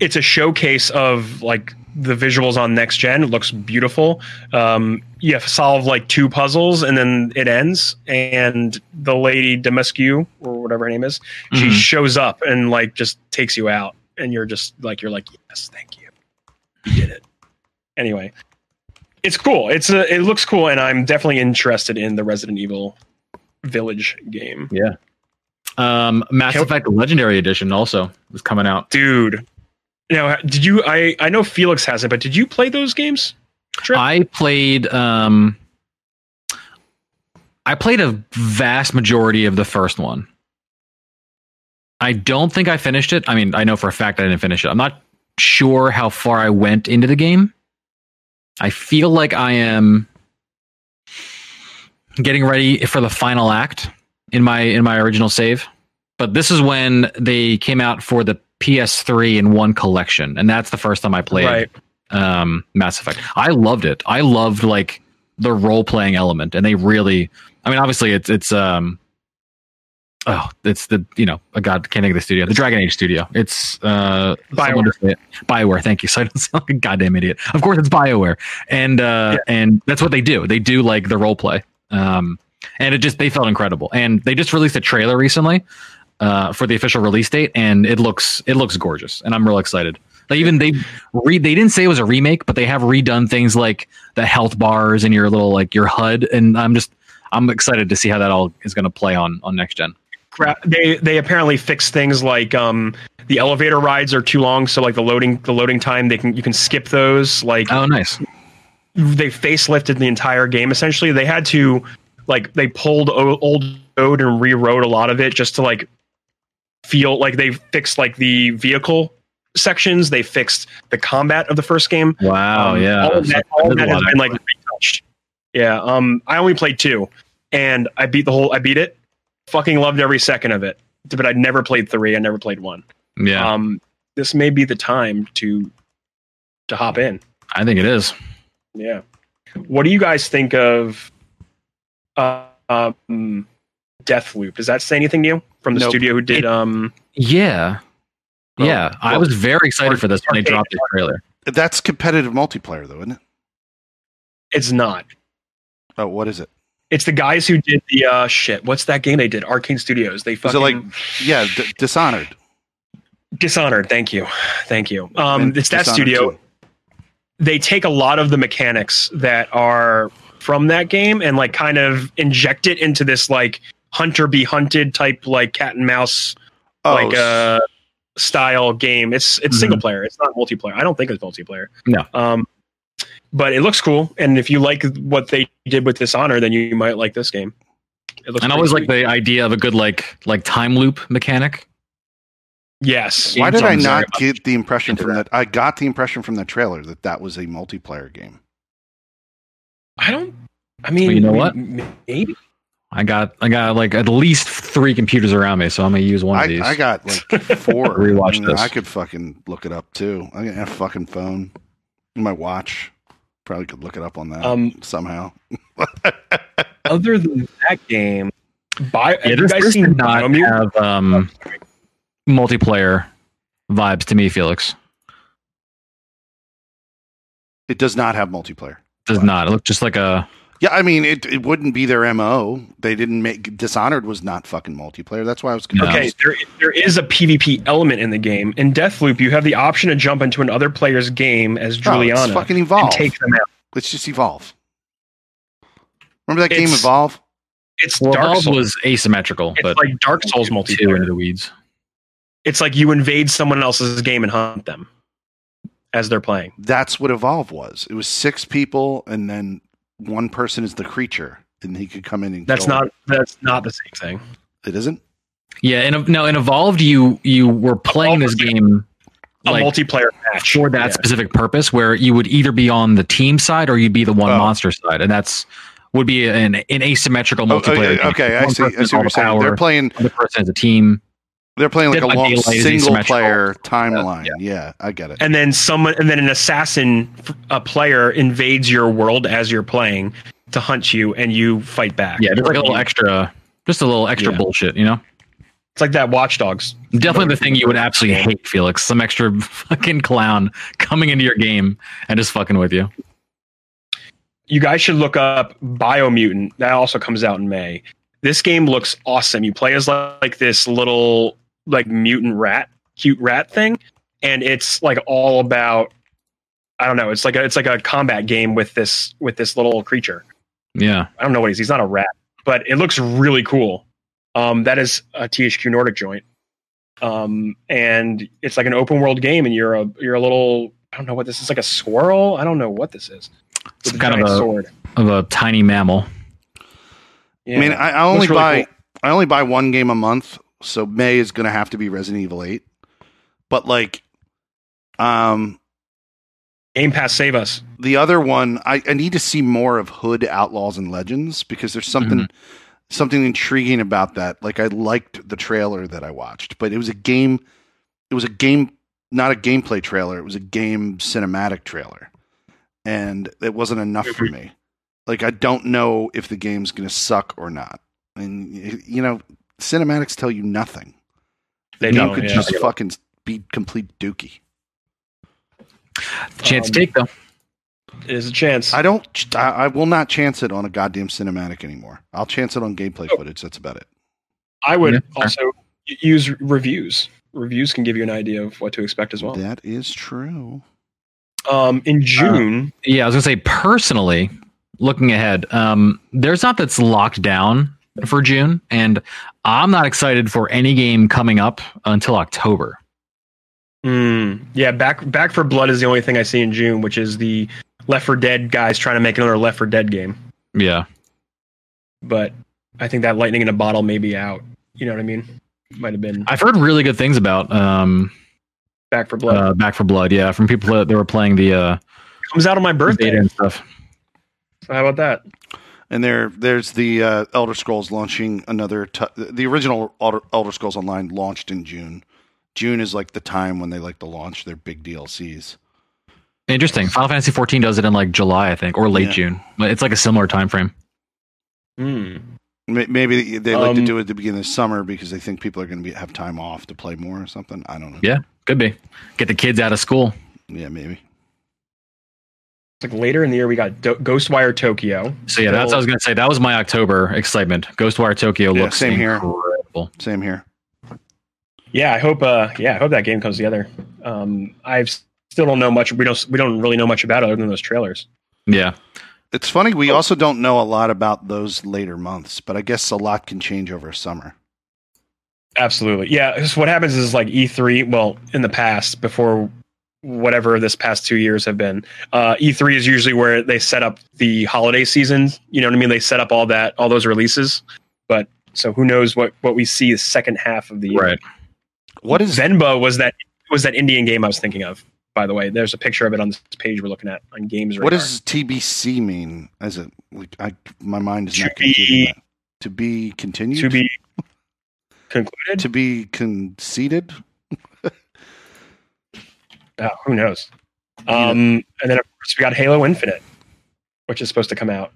Speaker 2: it's a showcase of like the visuals on next gen. It looks beautiful. Um, you have to solve like two puzzles and then it ends. And the lady Demascu or whatever her name is, she
Speaker 3: Mhm.
Speaker 2: shows up and like just takes you out, and you're just like you're like yes, thank you, you did it. Anyway, it's cool. It's a it looks cool, and I'm definitely interested in the Resident Evil Village game, Yeah.
Speaker 3: Um, Mass
Speaker 2: Kill-
Speaker 3: Effect Legendary Edition also is coming out.
Speaker 2: dude. Now, did you? I I know Felix hasn't, but did you play those games? Trip?
Speaker 3: I played um I played a vast majority of the first one. I don't think I finished it. I mean, I know for a fact I didn't finish it. I'm not sure how far I went into the game. I feel like I am getting ready for the final act in my in my original save. But this is when they came out for the PS3 in one collection, and that's the first time I played
Speaker 2: Right.
Speaker 3: um, Mass Effect. I loved it. I loved like the role playing element, and they really. I mean, obviously, it's it's um. Oh, it's the you know, a god can't think of the studio, the Dragon Age studio. It's uh,
Speaker 2: BioWare.
Speaker 3: it. Bioware. Thank you. So I don't sound like a goddamn idiot. Of course, it's Bioware, and uh,
Speaker 2: Yeah.
Speaker 3: and that's what they do. They do like the role play. Um, and it just they felt incredible. And they just released a trailer recently uh, for the official release date, and it looks it looks gorgeous, and I'm real excited. Like even they re they didn't say it was a remake, but they have redone things like the health bars and your little like your HUD, and I'm just I'm excited to see how that all is going to play on on next gen.
Speaker 2: They they apparently fix things like um the elevator rides are too long, so like the loading the loading time they can you can skip those. Like
Speaker 3: Oh, nice.
Speaker 2: they facelifted the entire game essentially. They had to like they pulled o- old code and rewrote a lot of it just to like feel like they fixed like the vehicle sections. They fixed the combat of the first game.
Speaker 3: Wow,
Speaker 2: Um,
Speaker 3: yeah.
Speaker 2: all of that, all that has been like retouched. Yeah, um, I only played two, and I beat the whole. I beat it. Fucking loved every second of it, but I'd never played three. I never played one.
Speaker 3: yeah.
Speaker 2: Um, this may be the time to to hop in.
Speaker 3: I think it is.
Speaker 2: Yeah. What do you guys think of uh, um, Deathloop? Does that say anything to you from the
Speaker 1: Nope.
Speaker 2: studio who did? Um,
Speaker 3: Yeah.
Speaker 1: Well,
Speaker 3: yeah, I was very excited for this when they
Speaker 2: arcade-
Speaker 3: dropped the trailer.
Speaker 1: That's competitive multiplayer, though, isn't it?
Speaker 2: it's not.
Speaker 1: Oh, what is it?
Speaker 2: It's the guys who did the uh, shit. What's that game they did? Arkane Studios. They
Speaker 1: Is
Speaker 2: fucking
Speaker 1: it like, yeah, D- Dishonored?
Speaker 2: Dishonored. Thank you, thank you. Um,
Speaker 1: And
Speaker 2: it's that
Speaker 1: Dishonored
Speaker 2: studio.
Speaker 1: 2.
Speaker 2: They take a lot of the mechanics that are from that game and like kind of inject it into this like hunter be hunted type like cat and mouse
Speaker 1: Oh,
Speaker 2: like uh style game. It's it's
Speaker 3: Mhm.
Speaker 2: single player. It's not multiplayer. I don't think it's multiplayer.
Speaker 3: No.
Speaker 2: Um, but it looks cool, and if you like what they did with Dishonor, then you might like this game. It looks
Speaker 3: And I
Speaker 2: pretty
Speaker 3: always like the idea of a good like like time loop mechanic.
Speaker 2: yes.
Speaker 1: Why did I not get the impression from
Speaker 2: that.
Speaker 1: that? I got the impression from the trailer that that was a multiplayer game.
Speaker 2: I don't. I mean,
Speaker 3: Well, you know what?
Speaker 2: Maybe.
Speaker 3: I got I got like at least three computers around me, so I'm gonna use one of these.
Speaker 1: I got like four.
Speaker 3: Rewatch
Speaker 1: I mean,
Speaker 3: this.
Speaker 1: I could fucking look it up too. I got a fucking phone, my watch. Probably could look it up on that
Speaker 2: Um,
Speaker 1: somehow.
Speaker 2: Other than that game, Bio,
Speaker 3: yeah,
Speaker 2: have you
Speaker 3: this,
Speaker 2: guys
Speaker 3: this did not
Speaker 2: Biomutant?
Speaker 3: have um, multiplayer vibes to me, Felix.
Speaker 1: It does not have multiplayer.
Speaker 3: Does
Speaker 1: What?
Speaker 3: not. It looked just like a
Speaker 1: Yeah, I mean, it, it wouldn't be their mo. They didn't make Dishonored was not fucking multiplayer. That's why I was confused.
Speaker 2: Okay, there, there is a PvP element in the game. In Deathloop, you have the option to jump into another player's game as
Speaker 1: Oh,
Speaker 2: Julianna
Speaker 1: it's fucking
Speaker 2: and
Speaker 1: evolve.
Speaker 2: take them out.
Speaker 1: Let's just evolve. Remember that game
Speaker 2: It's-
Speaker 1: Evolve?
Speaker 2: It's
Speaker 3: Well,
Speaker 2: Dark
Speaker 3: Valve
Speaker 2: Souls.
Speaker 3: was asymmetrical,
Speaker 2: it's
Speaker 3: but
Speaker 2: like Dark Souls
Speaker 3: too
Speaker 2: multiplayer.
Speaker 3: into the weeds.
Speaker 2: It's like you invade someone else's game and hunt them as they're playing.
Speaker 1: That's what Evolve was. It was six people, and then one person is the creature, and he could come in and.
Speaker 2: That's
Speaker 1: kill
Speaker 2: not that's not the same thing.
Speaker 1: It isn't.
Speaker 3: Yeah, and no, in Evolved, you you were playing this game
Speaker 2: A
Speaker 3: like
Speaker 2: multiplayer match
Speaker 3: for that
Speaker 2: Yeah.
Speaker 3: specific purpose, where you would either be on the team side or you'd be the one
Speaker 1: Oh.
Speaker 3: monster side, and that's would be an, an asymmetrical
Speaker 1: Oh, oh
Speaker 3: multiplayer.
Speaker 1: okay,
Speaker 3: game.
Speaker 1: okay, I see. I see what you're
Speaker 3: the
Speaker 1: saying. They're playing.
Speaker 3: the person has a team.
Speaker 1: They're playing like
Speaker 3: Dead
Speaker 1: a long single player timeline. Yeah. I get it.
Speaker 2: and then someone and then an assassin a player invades your world as you're playing to hunt you and you fight back
Speaker 3: Yeah, just like a little
Speaker 2: extra
Speaker 3: extra, just a little extra
Speaker 2: Yeah.
Speaker 3: bullshit, you know.
Speaker 2: it's like that Watch Dogs
Speaker 3: Definitely the thing you would absolutely hate, Felix. Some extra fucking clown coming into your game and just fucking with you.
Speaker 2: you guys should look up biomutant that also comes out in may this game looks awesome you play as like this little like mutant rat cute rat thing and it's like all about i don't know it's like a, it's like a combat game with this with this little creature
Speaker 3: Yeah,
Speaker 2: I don't know what he is. He's not a rat, but it looks really cool. Um, that is a THQ Nordic joint. Um, and it's like an open world game, and you're a you're a little I don't know what this is like a squirrel. I don't know what this is. With
Speaker 3: Some kind of a-
Speaker 2: sword.
Speaker 3: of a tiny mammal.
Speaker 2: Yeah.
Speaker 1: I mean, I, I only
Speaker 2: really
Speaker 1: buy
Speaker 2: cool.
Speaker 1: I only buy one game a month, so May is going to have to be Resident Evil Eight. But like, um,
Speaker 2: Game Pass save us.
Speaker 1: the other one, I, I need to see more of Hood Outlaws and Legends because there's something
Speaker 2: Mm-hmm.
Speaker 1: something intriguing about that. Like I liked the trailer that I watched, but it was a game. It was a game, not a gameplay trailer. It was a game cinematic trailer, and it wasn't enough for me. Like I don't know if the game's going to suck or not, and you know, cinematics tell you nothing. The
Speaker 2: They
Speaker 1: game could
Speaker 2: yeah.
Speaker 1: just fucking be complete dookie.
Speaker 3: Chance
Speaker 2: Um,
Speaker 3: to take though.
Speaker 2: There's a chance.
Speaker 1: I don't. I, I will not chance it on a goddamn cinematic anymore. I'll chance it on gameplay
Speaker 2: Oh.
Speaker 1: footage. That's about it.
Speaker 2: I would
Speaker 3: Yeah,
Speaker 2: also use reviews. Reviews can give you an idea of what to expect as well.
Speaker 1: That is true.
Speaker 2: Um, in June,
Speaker 3: Yeah, I was gonna say personally, looking ahead, um, there's not that's locked down for June, and I'm not excited for any game coming up until October.
Speaker 2: Mm, yeah, back Back 4 Blood is the only thing I see in June, which is the Left 4 Dead guys trying to make another Left 4 Dead game.
Speaker 3: Yeah,
Speaker 2: But I think that lightning in a bottle may be out. You know what I mean? Might have been
Speaker 3: I've heard really good things about um,
Speaker 2: Back 4 Blood.
Speaker 3: uh, Back 4 Blood. Yeah, from people that, that were playing the uh,
Speaker 2: Comes out on my birthday.
Speaker 3: and stuff.
Speaker 2: So how about that?
Speaker 1: And there, there's the uh, Elder Scrolls launching another. T- the original Elder, Elder Scrolls Online launched in June. June is like the time when they like to launch their big DLCs.
Speaker 3: Interesting. Final Fantasy 14 does it in like July, I think, or late
Speaker 1: Yeah.
Speaker 3: June. But It's like a similar time frame.
Speaker 2: Hmm.
Speaker 1: Maybe they like to
Speaker 2: Um,
Speaker 1: do it at the beginning of summer because they think people are going to be have time off to play more or something. I don't know.
Speaker 3: Yeah. Could be. Get the kids out of school.
Speaker 1: Yeah, maybe.
Speaker 2: It's like later in the year we got Do- Ghostwire Tokyo.
Speaker 3: So yeah, that's what I was gonna say. That was my October excitement. Ghostwire Tokyo
Speaker 1: Yeah,
Speaker 3: looks
Speaker 1: same here.
Speaker 3: incredible.
Speaker 1: Same here.
Speaker 2: Yeah, I hope. Uh, yeah, I hope that game comes together. Um, I still don't know much. We don't. We don't really know much about it other than those trailers.
Speaker 3: Yeah.
Speaker 1: It's funny.
Speaker 2: Oh.
Speaker 1: We also don't know a lot about those later months, but I guess a lot can change over summer.
Speaker 2: Absolutely. Yeah. what happens is like E3, well, in the past, before whatever this past two years have been, uh, E3 is usually where they set up the holiday season. You know what I mean? They set up all that, all those releases. But so who knows what, what we see the second half of the year.
Speaker 3: Right.
Speaker 1: What is
Speaker 2: Venba was that, was that Indian game I was thinking of, by the way. There's a picture of it on this page we're looking at on Games
Speaker 1: what does TBC mean? As like, I my mind is
Speaker 2: To
Speaker 1: not
Speaker 2: be-.
Speaker 1: To be continued.
Speaker 2: to be concluded?
Speaker 1: to be conceded.
Speaker 2: Oh, who knows? Um, and then of course we got Halo Infinite, which is supposed to come out.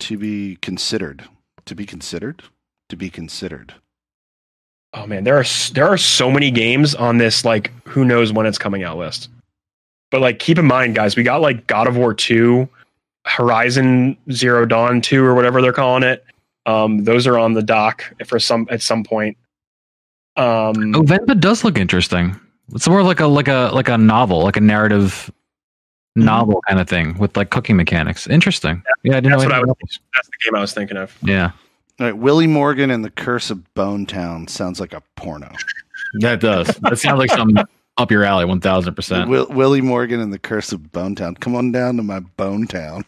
Speaker 1: To be considered. To be considered. To be considered.
Speaker 2: Oh man, there are there are so many games on this like who knows when it's coming out list. But like keep in mind, guys, we got like God of War two, Horizon Zero Dawn Two or whatever they're calling it. Um, those are on the dock for some at some point. Um,
Speaker 3: Oh, Venba does look interesting. It's more like a like a like a novel, like a narrative
Speaker 2: Mm-hmm.
Speaker 3: novel kind of thing with like cooking mechanics. Interesting. Yeah, I didn't
Speaker 2: That's
Speaker 3: know
Speaker 2: what I was- that's the game I was thinking of.
Speaker 3: Yeah,
Speaker 1: All right, Willy Morgan and the Curse of Bone Town sounds like a porno.
Speaker 3: that does. That sounds like something up your alley, one thousand percent.
Speaker 1: Willy Morgan and the Curse of Bone Town. Come on down to my Bone Town.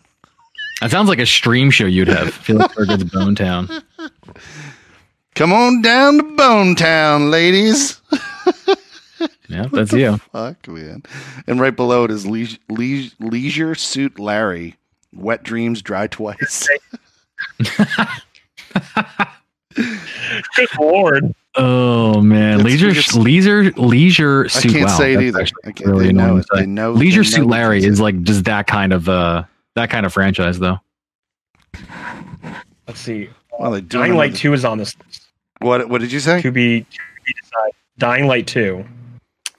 Speaker 3: That sounds like a stream show you'd have. Felix Berger's Bone Town.
Speaker 1: Come on down to Bone Town, ladies.
Speaker 3: Yeah, that's you.
Speaker 1: Fuck, man. And right below it is Leis- Leis- Leisure Suit Larry. Wet Dreams Dry Twice.
Speaker 2: Good lord!
Speaker 3: Oh man,
Speaker 1: It's-
Speaker 3: leisure
Speaker 1: it's-
Speaker 3: leisure leisure
Speaker 1: I
Speaker 3: suit.
Speaker 1: can't
Speaker 3: wow,
Speaker 1: say it either. I can't,
Speaker 3: really
Speaker 1: they know
Speaker 3: annoying
Speaker 1: it. They know.
Speaker 3: Leisure
Speaker 1: they
Speaker 3: Suit
Speaker 1: know
Speaker 3: Larry is like just that kind of uh that kind of franchise though.
Speaker 2: Let's see.
Speaker 1: Well,
Speaker 2: Dying Light
Speaker 1: another-
Speaker 2: Two is on this list.
Speaker 1: What? What did you say?
Speaker 2: to be to be decided. Dying Light Two.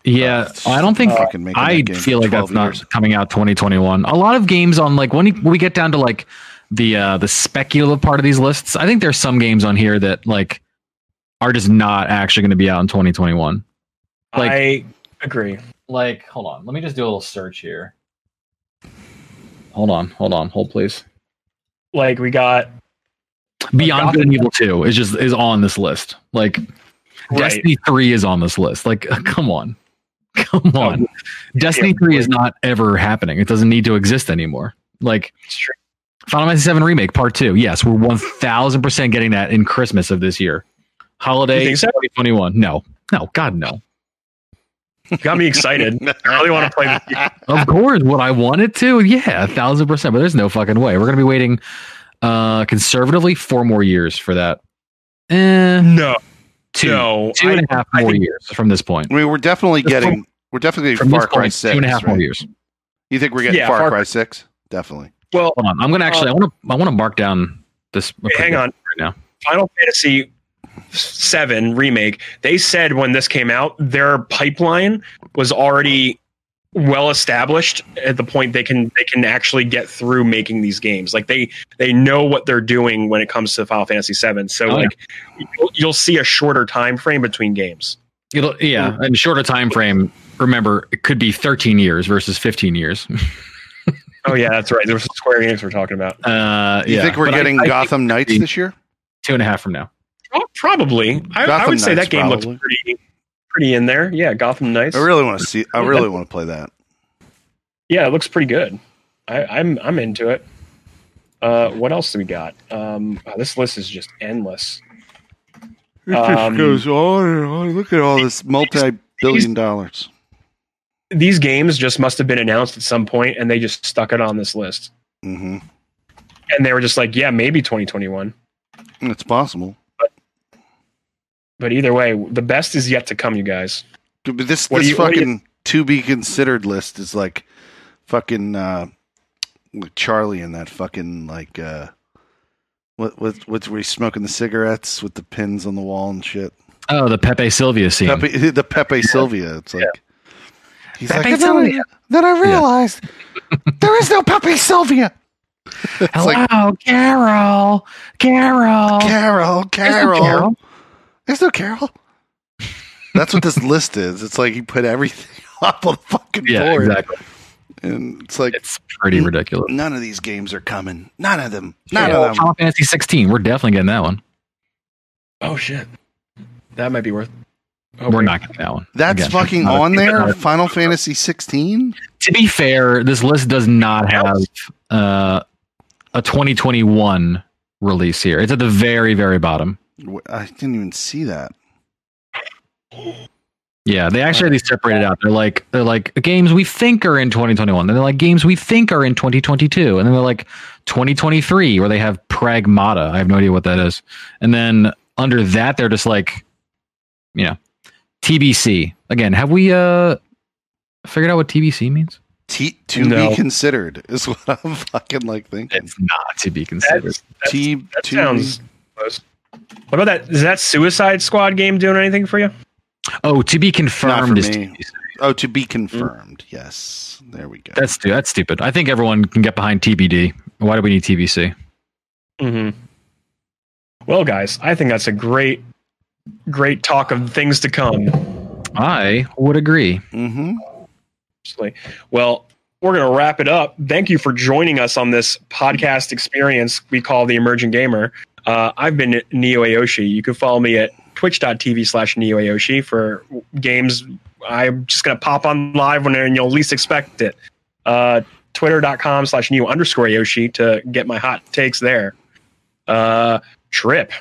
Speaker 3: Yeah, I don't think
Speaker 1: fucking making
Speaker 3: I
Speaker 1: that game
Speaker 3: feel like that's
Speaker 1: 12
Speaker 3: not coming out 2021. A lot of games on like when, we get down to like the uh the speculative part of these lists, I think there's some games on here that like are just not actually going to be out in 2021. Like-
Speaker 2: I agree.
Speaker 3: Like, hold on, let me just do a little search here. Hold on, hold on, hold please.
Speaker 2: Like we got
Speaker 3: Beyond Good and Evil 2 is just is on this list. Like
Speaker 2: right.
Speaker 3: Destiny 3 is on this list. Like come on. Come on. Destiny
Speaker 2: yeah,
Speaker 3: 3 is not ever happening. It doesn't need to exist anymore. Like
Speaker 2: It's true.
Speaker 3: Final Fantasy 7 Remake Part 2. Yes, we're 1000% getting that in Christmas of this year. Holiday
Speaker 2: You think so?
Speaker 3: 2021. No. No, god no.
Speaker 2: Got me excited. I really want to play.
Speaker 3: Of course, would I want it to? Yeah, a thousand percent. But there's no fucking way. We're gonna be waiting uh conservatively four more years for that. Eh,
Speaker 2: No,
Speaker 3: two,
Speaker 2: no.
Speaker 3: two and a half more
Speaker 2: think-
Speaker 3: years from this point.
Speaker 1: I mean, we're definitely
Speaker 3: This
Speaker 1: getting. We're definitely
Speaker 3: From
Speaker 1: getting
Speaker 3: this
Speaker 1: Far Cry
Speaker 3: point,
Speaker 1: Six.
Speaker 3: two and a half
Speaker 1: right?
Speaker 3: more years.
Speaker 1: You think we're getting
Speaker 2: Yeah,
Speaker 1: Far,
Speaker 2: Far
Speaker 1: Cry
Speaker 2: Cry-
Speaker 1: Six? Definitely.
Speaker 2: well,
Speaker 3: Hold on, I'm gonna actually. I want to. I want to mark down this.
Speaker 2: Wait, hang on.
Speaker 3: right now.
Speaker 2: Final Fantasy Seven remake. They said when this came out, their pipeline was already well established at the point they can they can actually get through making these games. Like they they know what they're doing when it comes to Final Fantasy Seven. So
Speaker 3: Oh, yeah.
Speaker 2: like you'll, you'll see a shorter time frame between games.
Speaker 3: It'll, yeah, and shorter time frame. Remember, it could be 13 years versus 15 years.
Speaker 2: Oh yeah, that's right. There was Square Enix we're talking about.
Speaker 3: Uh,
Speaker 1: You
Speaker 3: yeah.
Speaker 1: think we're
Speaker 3: But
Speaker 1: getting
Speaker 3: I think
Speaker 1: Gotham Knights this year?
Speaker 3: two and a half from now?
Speaker 2: Oh, probably. I, I would say
Speaker 1: Knights,
Speaker 2: that game
Speaker 1: probably.
Speaker 2: looks pretty pretty in there. Yeah, Gotham Knights.
Speaker 1: I really want to see. I really want to play that.
Speaker 2: Yeah, it looks pretty good. I, I'm I'm into it. Uh, what else do we got? Um, wow, this list is just endless.
Speaker 1: It
Speaker 2: just Um, goes
Speaker 1: on and on. Look at all this multi-billion dollars.
Speaker 2: These games just must have been announced at some point, and they just stuck it on this list.
Speaker 1: hmm
Speaker 2: And they were just like, "Yeah, maybe 2021."
Speaker 1: It's possible.
Speaker 2: But either way, the best is yet to come, you guys.
Speaker 1: Dude, But this
Speaker 2: What
Speaker 1: this
Speaker 2: you- what do you-
Speaker 1: fucking to be considered list is like fucking uh, like Charlie and that fucking like uh, what what what's where he's smoking the cigarettes with the pins on the wall and shit.
Speaker 3: Oh, the Pepe Sylvia scene.
Speaker 1: Pepe, the Pepe Sylvia. It's like he's
Speaker 3: Pepe
Speaker 1: like then I-
Speaker 3: Sylvia."
Speaker 1: Then I realized there is no Pepe Sylvia. It's
Speaker 3: Hello,
Speaker 1: like
Speaker 3: Carol. Carol.
Speaker 1: Carol,
Speaker 3: There's no
Speaker 1: Carol. There's no Carol. That's what this list is. It's like he put everything up on the fucking
Speaker 3: Yeah,
Speaker 1: board,
Speaker 3: exactly.
Speaker 1: and it's like
Speaker 3: It's pretty ridiculous.
Speaker 1: none of these games are coming. None of them. None
Speaker 3: Yeah,
Speaker 1: of them.
Speaker 3: Final Fantasy 16. We're definitely getting that one.
Speaker 2: Oh shit, that might be worth. Oh,
Speaker 3: We're not getting that one.
Speaker 1: That's
Speaker 3: Again,
Speaker 1: fucking
Speaker 3: not a-
Speaker 1: on there.
Speaker 3: not a-
Speaker 1: Final Fantasy 16.
Speaker 3: To be fair, this list does not have uh, a 2021 release here. It's at the very, very bottom.
Speaker 1: I didn't even see that.
Speaker 3: Yeah, they actually have these separated out. They're like they're like games we think are in 2021. Then they're like games we think are in 2022, and then they're like 2023, where they have Pragmata. I have no idea what that is. And then under that, they're just like, you know, TBC. Again, have we uh figured out what TBC means?
Speaker 1: T to
Speaker 2: No.
Speaker 1: be considered is what I'm fucking like thinking.
Speaker 3: It's not to be considered.
Speaker 2: That's, that's,
Speaker 1: T
Speaker 2: that
Speaker 1: to
Speaker 2: sounds close. What about that? Is that Suicide Squad game doing anything for you?
Speaker 3: Oh, to be confirmed is
Speaker 1: me. Be, oh to be confirmed. Yes, there we go.
Speaker 3: That's that's stupid. I think everyone can get behind TBD. Why do we need TVC?
Speaker 2: hmm Well, guys, I think that's a great, great talk of things to come.
Speaker 3: I would agree.
Speaker 1: Mm-hmm.
Speaker 2: Well, we're going to wrap it up. Thank you for joining us on this podcast experience we call the Emerging Gamer. Uh, I've been Neo Ayoshi. You can follow me at twitch.tv slash Neo Ayoshi for games. I'm just going to pop on live when you'll least expect it. Uh, Twitter.com slash Neo underscore Ayoshi to get my hot takes there. Uh, Trip.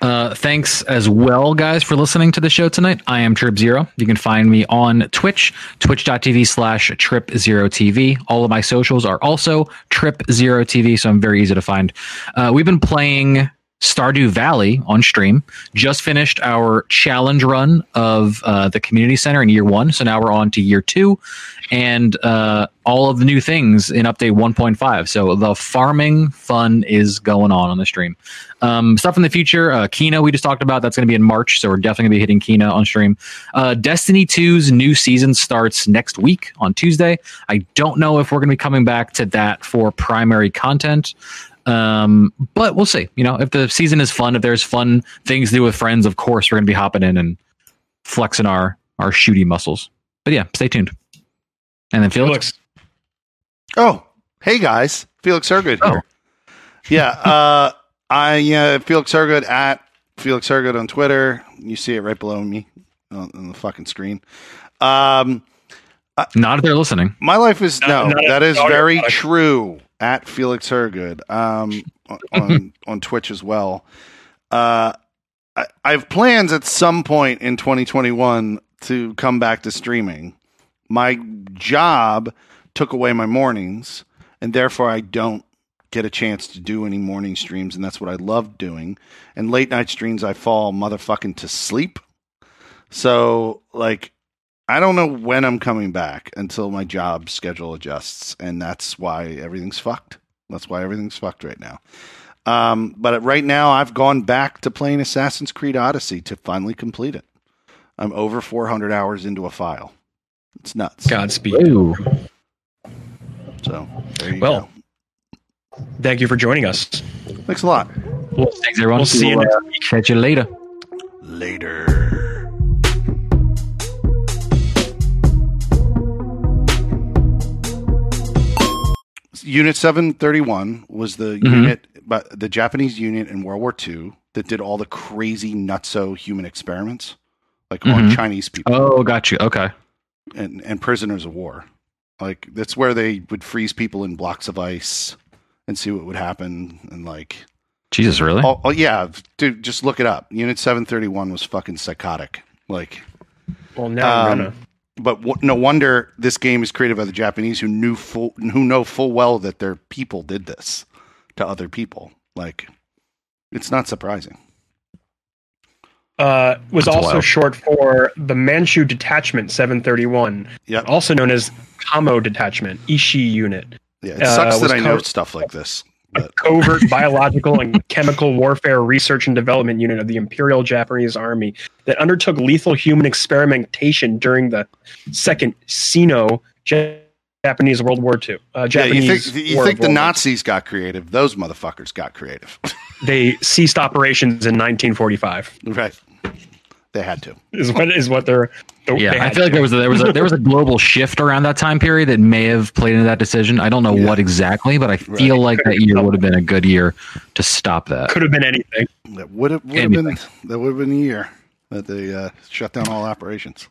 Speaker 3: Uh, thanks as well, guys, for listening to the show tonight. I am Trip Zero. You can find me on Twitch, twitch.tv slash Trip Zero TV. All of my socials are also Trip Zero TV, so I'm very easy to find. Uh, we've been playing Stardew Valley on stream. Just finished our challenge run of uh, the community center in year one, so now we're on to year two, and uh, all of the new things in update 1.5. So the farming fun is going on on the stream. Um, stuff in the future, uh, we just talked about. That's going to be in March, so we're definitely going to be hitting Kena on stream. Uh, Destiny 2's new season starts next week on Tuesday. I don't know if we're going to be coming back to that for primary content. Um, but we'll see. You know, if the season is fun, if there's fun things to do with friends, of course we're going to be hopping in and flexing our our shooty muscles. But yeah, stay tuned. And then Felix,
Speaker 2: Felix.
Speaker 1: Oh, hey guys, Felix Hergood
Speaker 3: Oh.
Speaker 1: here. Yeah, uh, I uh, Felix Hergood at Felix Hergood on Twitter. You see it right below me on, on the fucking screen. Um,
Speaker 3: not if they're listening.
Speaker 1: my life is
Speaker 2: Not-
Speaker 1: no,
Speaker 2: not
Speaker 1: that is very
Speaker 2: product.
Speaker 1: true. At Felix Hergood um, on on Twitch as well. Uh, I, I have plans at some point in 2021 to come back to streaming. My job took away my mornings, and therefore I don't get a chance to do any morning streams, and that's what I love doing. And late night streams, I fall motherfucking to sleep. So, like, I don't know when I'm coming back until my job schedule adjusts, and that's why everything's fucked. That's why everything's fucked right now. Um, but right now, I've gone back to playing Assassin's Creed Odyssey to finally complete it. I'm over 400 hours into a file. It's nuts.
Speaker 2: Godspeed.
Speaker 3: Ooh.
Speaker 1: So there you
Speaker 2: Well, thank you for joining us.
Speaker 1: Thanks a lot.
Speaker 2: We'll,
Speaker 3: Thanks everyone.
Speaker 2: we'll see you
Speaker 3: We'll,
Speaker 2: next
Speaker 3: uh, Catch you later.
Speaker 1: Later. Unit 731 was the
Speaker 3: Mhm.
Speaker 1: unit, but the Japanese unit in World War II that did all the crazy nutso human experiments, like on
Speaker 3: Mhm.
Speaker 1: Chinese people
Speaker 3: Oh, got you. Okay.
Speaker 1: and, and prisoners of war. Like that's where they would freeze people in blocks of ice and see what would happen. And like,
Speaker 3: Jesus, really?
Speaker 1: oh, oh yeah, dude, just look it up. Unit 731 was fucking psychotic. Like,
Speaker 2: Well, now I'm
Speaker 1: Um,
Speaker 2: gonna.
Speaker 1: But w- no wonder this game is created by the Japanese who knew full who know full well that their people did this to other people. Like it's not surprising.
Speaker 2: Uh, was
Speaker 3: That's
Speaker 2: also
Speaker 3: wild.
Speaker 2: short for the Manchu Detachment 731,
Speaker 1: Yeah,
Speaker 2: also known as Kamo Detachment, Ishii Unit.
Speaker 1: yeah. It
Speaker 2: uh,
Speaker 1: sucks that
Speaker 2: was
Speaker 1: I know
Speaker 2: co-
Speaker 1: stuff like this.
Speaker 2: A
Speaker 1: But
Speaker 2: covert biological and chemical warfare research and development unit of the Imperial Japanese Army that undertook lethal human experimentation during the Second Sino Japanese World War II. Uh,
Speaker 1: yeah, you think you think the
Speaker 2: World
Speaker 1: Nazis got creative? Those motherfuckers got creative,
Speaker 2: They ceased operations in 1945.
Speaker 1: right? They had to.
Speaker 2: Is what is what they're. they
Speaker 3: Yeah, I
Speaker 2: had
Speaker 3: feel like there was a, there was a there was a global shift around that time period that may have played into that decision. I don't know
Speaker 1: Yeah.
Speaker 3: what exactly, but I feel
Speaker 2: Right.
Speaker 3: like that year would have been a good year to stop that.
Speaker 2: could have been anything.
Speaker 1: That would have would have been that would have been the year that they uh, shut down all operations.